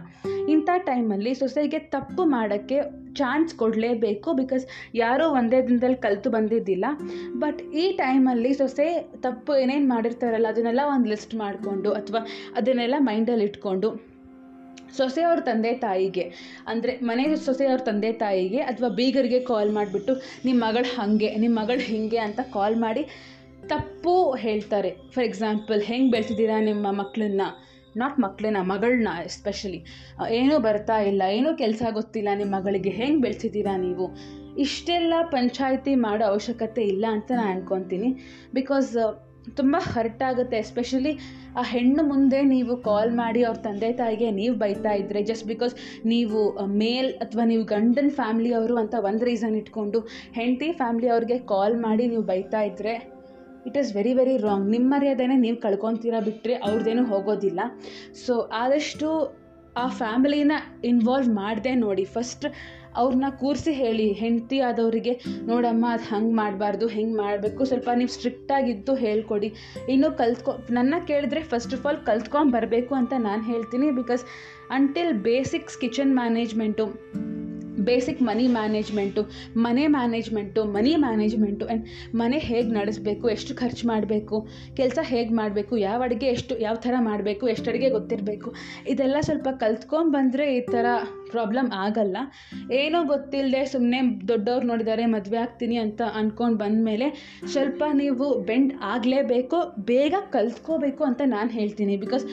ಇಂಥ ಟೈಮಲ್ಲಿ ಸೊಸೆಗೆ ತಪ್ಪು ಮಾಡೋಕ್ಕೆ ಚಾನ್ಸ್ ಕೊಡಲೇಬೇಕು ಬಿಕಾಸ್ ಯಾರೂ ಒಂದೇ ದಿನದಲ್ಲಿ ಕಲಿತು ಬಂದಿದ್ದಿಲ್ಲ. ಬಟ್ ಈ ಟೈಮಲ್ಲಿ ಸೊಸೆ ತಪ್ಪು ಏನೇನು ಮಾಡಿರ್ತಾರಲ್ಲ ಅದನ್ನೆಲ್ಲ ಒಂದು ಲಿಸ್ಟ್ ಮಾಡಿಕೊಂಡು ಅಥವಾ ಅದನ್ನೆಲ್ಲ ಮೈಂಡಲ್ಲಿ ಇಟ್ಕೊಂಡು ಸೊಸೆಯವ್ರ ತಂದೆ ತಾಯಿಗೆ, ಅಂದರೆ ಮನೆ ಸೊಸೆಯವ್ರ ತಂದೆ ತಾಯಿಗೆ ಅಥವಾ ಬೀಗರಿಗೆ ಕಾಲ್ ಮಾಡಿಬಿಟ್ಟು ನಿಮ್ಮ ಮಗಳು ಹಾಗೆ ನಿಮ್ಮ ಮಗಳು ಹೀಗೆ ಅಂತ ಕಾಲ್ ಮಾಡಿ ತಪ್ಪು ಹೇಳ್ತಾರೆ. ಫಾರ್ ಎಕ್ಸಾಂಪಲ್ ಹೆಂಗೆ ಬೆಳೆಸಿದ್ದೀರಾ ನಿಮ್ಮ ಮಕ್ಕಳನ್ನ ನಾಟ್ ಮಕ್ಕಳನ್ನ ಮಗಳನ್ನ ಎಸ್ಪೆಷಲಿ ಏನೂ ಬರ್ತಾ ಇಲ್ಲ, ಏನೂ ಕೆಲಸ ಗೊತ್ತಿಲ್ಲ ನಿಮ್ಮ ಮಗಳಿಗೆ, ಹೆಂಗೆ ಬೆಳೆಸಿದ್ದೀರಾ ನೀವು? ಇಷ್ಟೆಲ್ಲ ಪಂಚಾಯಿತಿ ಮಾಡೋ ಅವಶ್ಯಕತೆ ಇಲ್ಲ ಅಂತ ನಾನು ಅನ್ಕೊತೀನಿ. ಬಿಕಾಸ್ ತುಂಬ ಹರ್ಟ್ ಆಗುತ್ತೆ. ಎಸ್ಪೆಷಲಿ ಆ ಹೆಣ್ಣು ಮುಂದೆ ನೀವು ಕಾಲ್ ಮಾಡಿ ಅವ್ರ ತಂದೆ ತಾಯಿಗೆ ನೀವು ಬೈತಾ ಇದ್ದರೆ ಜಸ್ಟ್ ಬಿಕಾಸ್ ನೀವು ಮೇಲ್ ಅಥವಾ ನೀವು ಗಂಡನ ಫ್ಯಾಮ್ಲಿಯವರು ಅಂತ ಒಂದು ರೀಸನ್ ಇಟ್ಕೊಂಡು ಹೆಂಡತಿ ಫ್ಯಾಮ್ಲಿ ಅವ್ರಿಗೆ ಕಾಲ್ ಮಾಡಿ ನೀವು ಬೈತಾ ಇದ್ದರೆ it is very very wrong ನಿಮ್ಮ ಮರ್ಯಾದೆನೇ ನೀವು ಕಳ್ಕೊತೀರಾ ಬಿಟ್ಟರೆ ಅವ್ರದ್ದೇನೂ ಹೋಗೋದಿಲ್ಲ. ಸೊ ಆದಷ್ಟು ಆ ಫ್ಯಾಮಿಲಿನ ಇನ್ವಾಲ್ವ್ ಮಾಡದೆ ನೋಡಿ. ಫಸ್ಟ್ ಅವ್ರನ್ನ ಕೂರಿಸಿ ಹೇಳಿ, ಹೆಂಡತಿ ಆದವರಿಗೆ, ನೋಡಮ್ಮ, ಅದು ಹಂಗೆ ಮಾಡಬಾರ್ದು, ಹೆಂಗೆ ಮಾಡಬೇಕು, ಸ್ವಲ್ಪ ನೀವು ಸ್ಟ್ರಿಕ್ಟಾಗಿದ್ದು ಹೇಳ್ಕೊಡಿ. ಇನ್ನು ಕಲ್ತ್ಕೊ, ನನ್ನ ಕೇಳಿದ್ರೆ ಫಸ್ಟ್ ಆಫ್ ಆಲ್ ಕಲ್ತ್ಕೊಂಬರಬೇಕು ಅಂತ ನಾನು ಹೇಳ್ತೀನಿ because until basics kitchen management basic money management ಮನೆ ಮ್ಯಾನೇಜ್ಮೆಂಟು ಮನಿ ಮ್ಯಾನೇಜ್ಮೆಂಟು ಆ್ಯಂಡ್ ಮನೆ ಹೇಗೆ ನಡೆಸಬೇಕು, ಎಷ್ಟು ಖರ್ಚು ಮಾಡಬೇಕು, ಕೆಲಸ ಹೇಗೆ ಮಾಡಬೇಕು, ಯಾವ ಅಡುಗೆ ಎಷ್ಟು, ಯಾವ ಥರ ಮಾಡಬೇಕು, ಎಷ್ಟು ಅಡುಗೆ ಗೊತ್ತಿರಬೇಕು, ಇದೆಲ್ಲ ಸ್ವಲ್ಪ ಕಲ್ತ್ಕೊಂಡ್ಬಂದರೆ ಈ ಥರ ಪ್ರಾಬ್ಲಮ್ ಆಗಲ್ಲ. ಏನೋ ಗೊತ್ತಿಲ್ಲದೆ ಸುಮ್ಮನೆ ದೊಡ್ಡವ್ರು ನೋಡಿದ್ದಾರೆ ಮದುವೆ ಆಗ್ತೀನಿ ಅಂತ ಅಂದ್ಕೊಂಡು ಬಂದಮೇಲೆ ಸ್ವಲ್ಪ ನೀವು ಬೆಂಡ್ ಆಗಲೇಬೇಕು, ಬೇಗ ಕಲ್ತ್ಕೋಬೇಕು ಅಂತ ನಾನು ಹೇಳ್ತೀನಿ. Because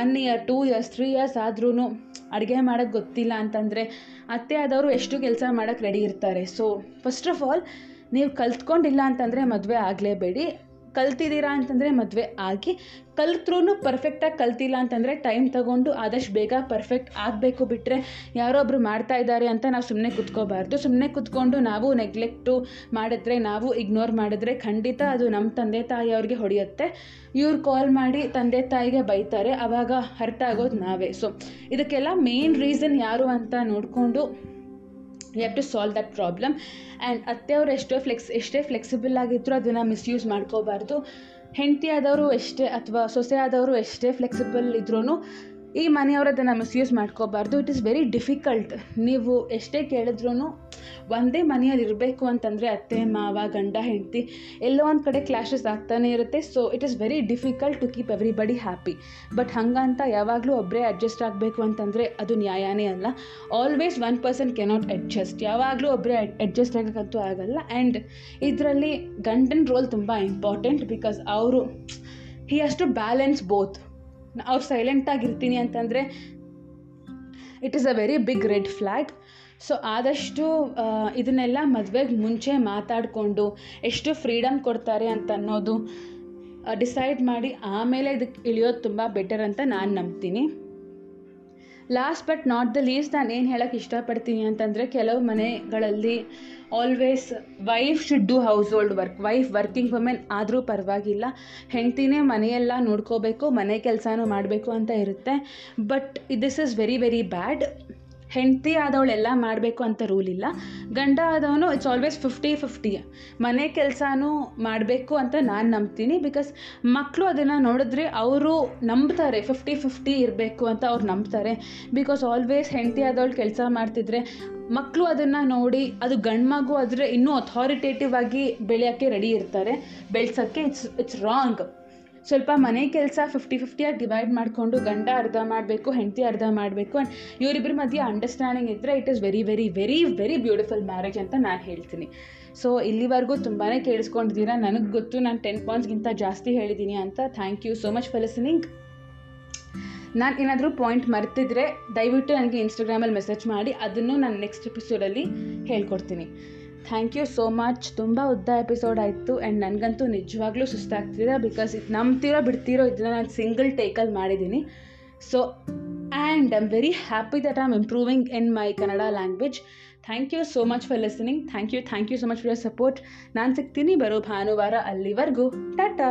one year two years three years ಆದ್ರೂ ಅಡುಗೆ ಮಾಡೋಕ್ಕೆ ಗೊತ್ತಿಲ್ಲ ಅಂತಂದರೆ ಅತ್ತೆ ಆದವರು ಎಷ್ಟು ಕೆಲಸ ಮಾಡೋಕ್ಕೆ ರೆಡಿ ಇರ್ತಾರೆ. ಸೊ ಫಸ್ಟ್ ಆಫ್ ಆಲ್ ನೀವು ಕಲ್ತ್ಕೊಂಡಿಲ್ಲ ಅಂತಂದರೆ ಮದುವೆ ಆಗಲೇಬೇಡಿ. ಕಲ್ತಿದ್ದೀರಾ ಅಂತಂದರೆ ಮದುವೆ ಆಗಿ ಕಲ್ತ್ರೂ ಪರ್ಫೆಕ್ಟಾಗಿ ಕಲ್ತಿಲ್ಲ ಅಂತಂದರೆ ಟೈಮ್ ತಗೊಂಡು ಆದಷ್ಟು ಬೇಗ ಪರ್ಫೆಕ್ಟ್ ಆಗಬೇಕು ಬಿಟ್ಟರೆ ಯಾರೊಬ್ಬರು ಮಾಡ್ತಾ ಇದ್ದಾರೆ ಅಂತ ನಾವು ಸುಮ್ಮನೆ ಕುತ್ಕೋಬಾರ್ದು. ಸುಮ್ಮನೆ ಕುತ್ಕೊಂಡು ನಾವು ನೆಗ್ಲೆಕ್ಟು ಮಾಡಿದ್ರೆ, ನಾವು ಇಗ್ನೋರ್ ಮಾಡಿದ್ರೆ ಖಂಡಿತ ಅದು ನಮ್ಮ ತಂದೆ ತಾಯಿ ಅವ್ರಿಗೆ ಹೊಡೆಯುತ್ತೆ. ಇವ್ರು ಕಾಲ್ ಮಾಡಿ ತಂದೆ ತಾಯಿಗೆ ಬೈತಾರೆ ಆವಾಗ ಹರ್ಟ್ ಆಗೋದು ನಾವೇ. ಸೊ ಇದಕ್ಕೆಲ್ಲ ಮೇನ್ ರೀಸನ್ ಯಾರು ಅಂತ ನೋಡಿಕೊಂಡು we have to solve that problem and ಅತ್ತೆಯವರು ಎಷ್ಟೋ ಫ್ಲೆಕ್ಸ್ ಎಷ್ಟೇ ಫ್ಲೆಕ್ಸಿಬಲ್ ಆಗಿದ್ದರೂ ಅದನ್ನು ಮಿಸ್ಯೂಸ್ ಮಾಡ್ಕೋಬಾರ್ದು. ಹೆಂಡತಿ ಆದವರು ಎಷ್ಟೇ, ಅಥವಾ ಸೊಸೆ ಆದವರು ಎಷ್ಟೇ ಫ್ಲೆಕ್ಸಿಬಲ್ ಇದ್ರೂ ಈ ಮನೆಯವರು ಅದನ್ನು ಮಿಸ್ಯೂಸ್ ಮಾಡ್ಕೋಬಾರ್ದು. ಇಟ್ ಈಸ್ ವೆರಿ ಡಿಫಿಕಲ್ಟ್ ನೀವು ಎಷ್ಟೇ ಕೇಳಿದ್ರೂ ಒಂದೇ ಮನೆಯಲ್ಲಿ ಇರಬೇಕು ಅಂತಂದರೆ ಅತ್ತೆ, ಮಾವ, ಗಂಡ, ಹೆಂಡತಿ ಎಲ್ಲೋ ಒಂದು ಕಡೆ ಕ್ಲಾಶಸ್ ಆಗ್ತಾನೆ ಇರುತ್ತೆ. So it is very difficult to keep everybody happy but ಹಂಗಂತ ಯಾವಾಗಲೂ ಒಬ್ಬರೇ ಅಡ್ಜಸ್ಟ್ ಆಗಬೇಕು ಅಂತಂದರೆ ಅದು ನ್ಯಾಯನೇ ಅಲ್ಲ. Always one person cannot adjust ಯಾವಾಗಲೂ ಒಬ್ಬರೇ ಅಡ್ಜಸ್ಟ್ ಆಗೋಕ್ಕಂತೂ ಆಗಲ್ಲ. ಆ್ಯಂಡ್ ಇದರಲ್ಲಿ ಗಂಡನ ರೋಲ್ ತುಂಬ ಇಂಪಾರ್ಟೆಂಟ್ ಬಿಕಾಸ್ ಅವರು he has to balance both ಅವ್ರು ಸೈಲೆಂಟಾಗಿರ್ತೀನಿ ಅಂತಂದರೆ it is a very big red flag so ಆದಷ್ಟು ಇದನ್ನೆಲ್ಲ ಮದುವೆಗೆ ಮುಂಚೆ ಮಾತಾಡಿಕೊಂಡು ಎಷ್ಟು ಫ್ರೀಡಮ್ ಕೊಡ್ತಾರೆ ಅಂತ ಅನ್ನೋದು ಡಿಸೈಡ್ ಮಾಡಿ ಆಮೇಲೆ ಇದಕ್ಕೆ ಇಳಿಯೋದು ತುಂಬ ಬೆಟರ್ ಅಂತ ನಾನು ನಂಬ್ತೀನಿ. Last but not the least ನಾನು ಏನು ಹೇಳೋಕ್ಕೆ ಇಷ್ಟಪಡ್ತೀನಿ ಅಂತಂದರೆ ಕೆಲವು ಮನೆಗಳಲ್ಲಿ always wife should do household work wife working women ಆದರೂ ಪರವಾಗಿಲ್ಲ. ಹೆಂಡ್ತಿನೇ ಮನೆಯೆಲ್ಲ ನೋಡ್ಕೋಬೇಕು, ಮನೆ ಕೆಲಸನೂ ಮಾಡಬೇಕು ಅಂತ ಇರುತ್ತೆ. But this is very very bad ಹೆಂಡತಿ ಆದವಳೆಲ್ಲ ಮಾಡಬೇಕು ಅಂತ ರೂಲ್ ಇಲ್ಲ. ಗಂಡ ಆದವನು ಇಟ್ಸ್ ಆಲ್ವೇಸ್ ಫಿಫ್ಟಿ ಫಿಫ್ಟಿ ಮನೆ ಕೆಲಸನೂ ಮಾಡಬೇಕು ಅಂತ ನಾನು ನಂಬ್ತೀನಿ ಬಿಕಾಸ್ ಮಕ್ಕಳು ಅದನ್ನು ನೋಡಿದ್ರೆ ಅವರು ನಂಬ್ತಾರೆ. ಫಿಫ್ಟಿ ಫಿಫ್ಟಿ ಇರಬೇಕು ಅಂತ ಅವ್ರು ನಂಬ್ತಾರೆ. ಬಿಕಾಸ್ ಆಲ್ವೇಸ್ ಹೆಂಡತಿ ಆದವಳು ಕೆಲಸ ಮಾಡ್ತಿದ್ರೆ ಮಕ್ಕಳು ಅದನ್ನು ನೋಡಿ ಅದು ಗಂಡು ಮಗು ಆದರೆ ಇನ್ನೂ ಅಥಾರಿಟೇಟಿವ್ ಆಗಿ ಬೆಳೆಯೋಕ್ಕೆ ರೆಡಿ ಇರ್ತಾರೆ. ಬೆಳ್ಸೋಕ್ಕೆ ಇಟ್ಸ್ ಇಟ್ಸ್ ರಾಂಗ್ ಸ್ವಲ್ಪ ಮನೆ ಕೆಲಸ ಫಿಫ್ಟಿ ಫಿಫ್ಟಿಯಾಗಿ ಡಿವೈಡ್ ಮಾಡಿಕೊಂಡು ಗಂಡ ಅರ್ಧ ಮಾಡಬೇಕು, ಹೆಂಡತಿ ಅರ್ಧ ಮಾಡಬೇಕು ಆ್ಯಂಡ್ ಇವರಿಬ್ಬರ ಮಧ್ಯೆ ಅಂಡರ್ಸ್ಟ್ಯಾಂಡಿಂಗ್ ಇದ್ದರೆ it is very very very very beautiful marriage ಅಂತ ನಾನು ಹೇಳ್ತೀನಿ. ಸೊ ಇಲ್ಲಿವರೆಗೂ ತುಂಬಾ ಕೇಳಿಸ್ಕೊಂಡಿದ್ದೀರಾ. ನನಗೆ ಗೊತ್ತು ನಾನು ಟೆನ್ ಪಾಯಿಂಟ್ಸ್ಗಿಂತ ಜಾಸ್ತಿ ಹೇಳಿದ್ದೀನಿ ಅಂತ. Thank you so much for listening ನಾನು ಏನಾದರೂ ಪಾಯಿಂಟ್ ಮರ್ತಿದ್ರೆ ದಯವಿಟ್ಟು ನನಗೆ ಇನ್ಸ್ಟಾಗ್ರಾಮಲ್ಲಿ ಮೆಸೇಜ್ ಮಾಡಿ. ಅದನ್ನು ನಾನು ನೆಕ್ಸ್ಟ್ ಎಪಿಸೋಡಲ್ಲಿ ಹೇಳ್ಕೊಡ್ತೀನಿ. ಥ್ಯಾಂಕ್ ಯು ಸೋ ಮಚ್ ತುಂಬ ಉದ್ದ ಎಪಿಸೋಡ್ ಆಯಿತು ಆ್ಯಂಡ್ ನನಗಂತೂ ನಿಜವಾಗ್ಲೂ ಸುಸ್ತಾಗ್ತಿದೆ ಬಿಕಾಸ್ ಇದು ನಂಬ್ತಿರೋ ಬಿಡ್ತಿರೋ ಇದನ್ನ ನಾನು ಸಿಂಗಲ್ ಟೇಕಲ್ಲಿ ಮಾಡಿದ್ದೀನಿ so and I am very happy that I am improving in my Kannada language thank you so much for listening thank you thank you so much for your support ನಾನು ಸಿಗ್ತೀನಿ ಬರೋ ಭಾನುವಾರ ಅಲ್ಲಿವರೆಗೂ. ಟಾಟಾ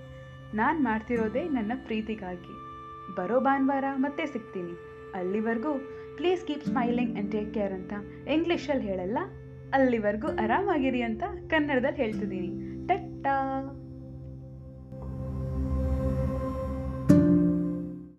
ನಾನು ಮಾಡ್ತಿರೋದೇ ನನ್ನ ಪ್ರೀತಿಗಾಗಿ. ಬರೋ ಭಾನುವಾರ ಮತ್ತೆ ಸಿಗ್ತೀನಿ. ಅಲ್ಲಿವರೆಗೂ please keep smiling and take care ಅಂತ ಇಂಗ್ಲೀಷಲ್ಲಿ ಹೇಳಲ್ಲ? ಅಲ್ಲಿವರೆಗೂ ಆರಾಮಾಗಿರಿ ಅಂತ ಕನ್ನಡದಲ್ಲಿ ಹೇಳ್ತಿದ್ದೀನಿ.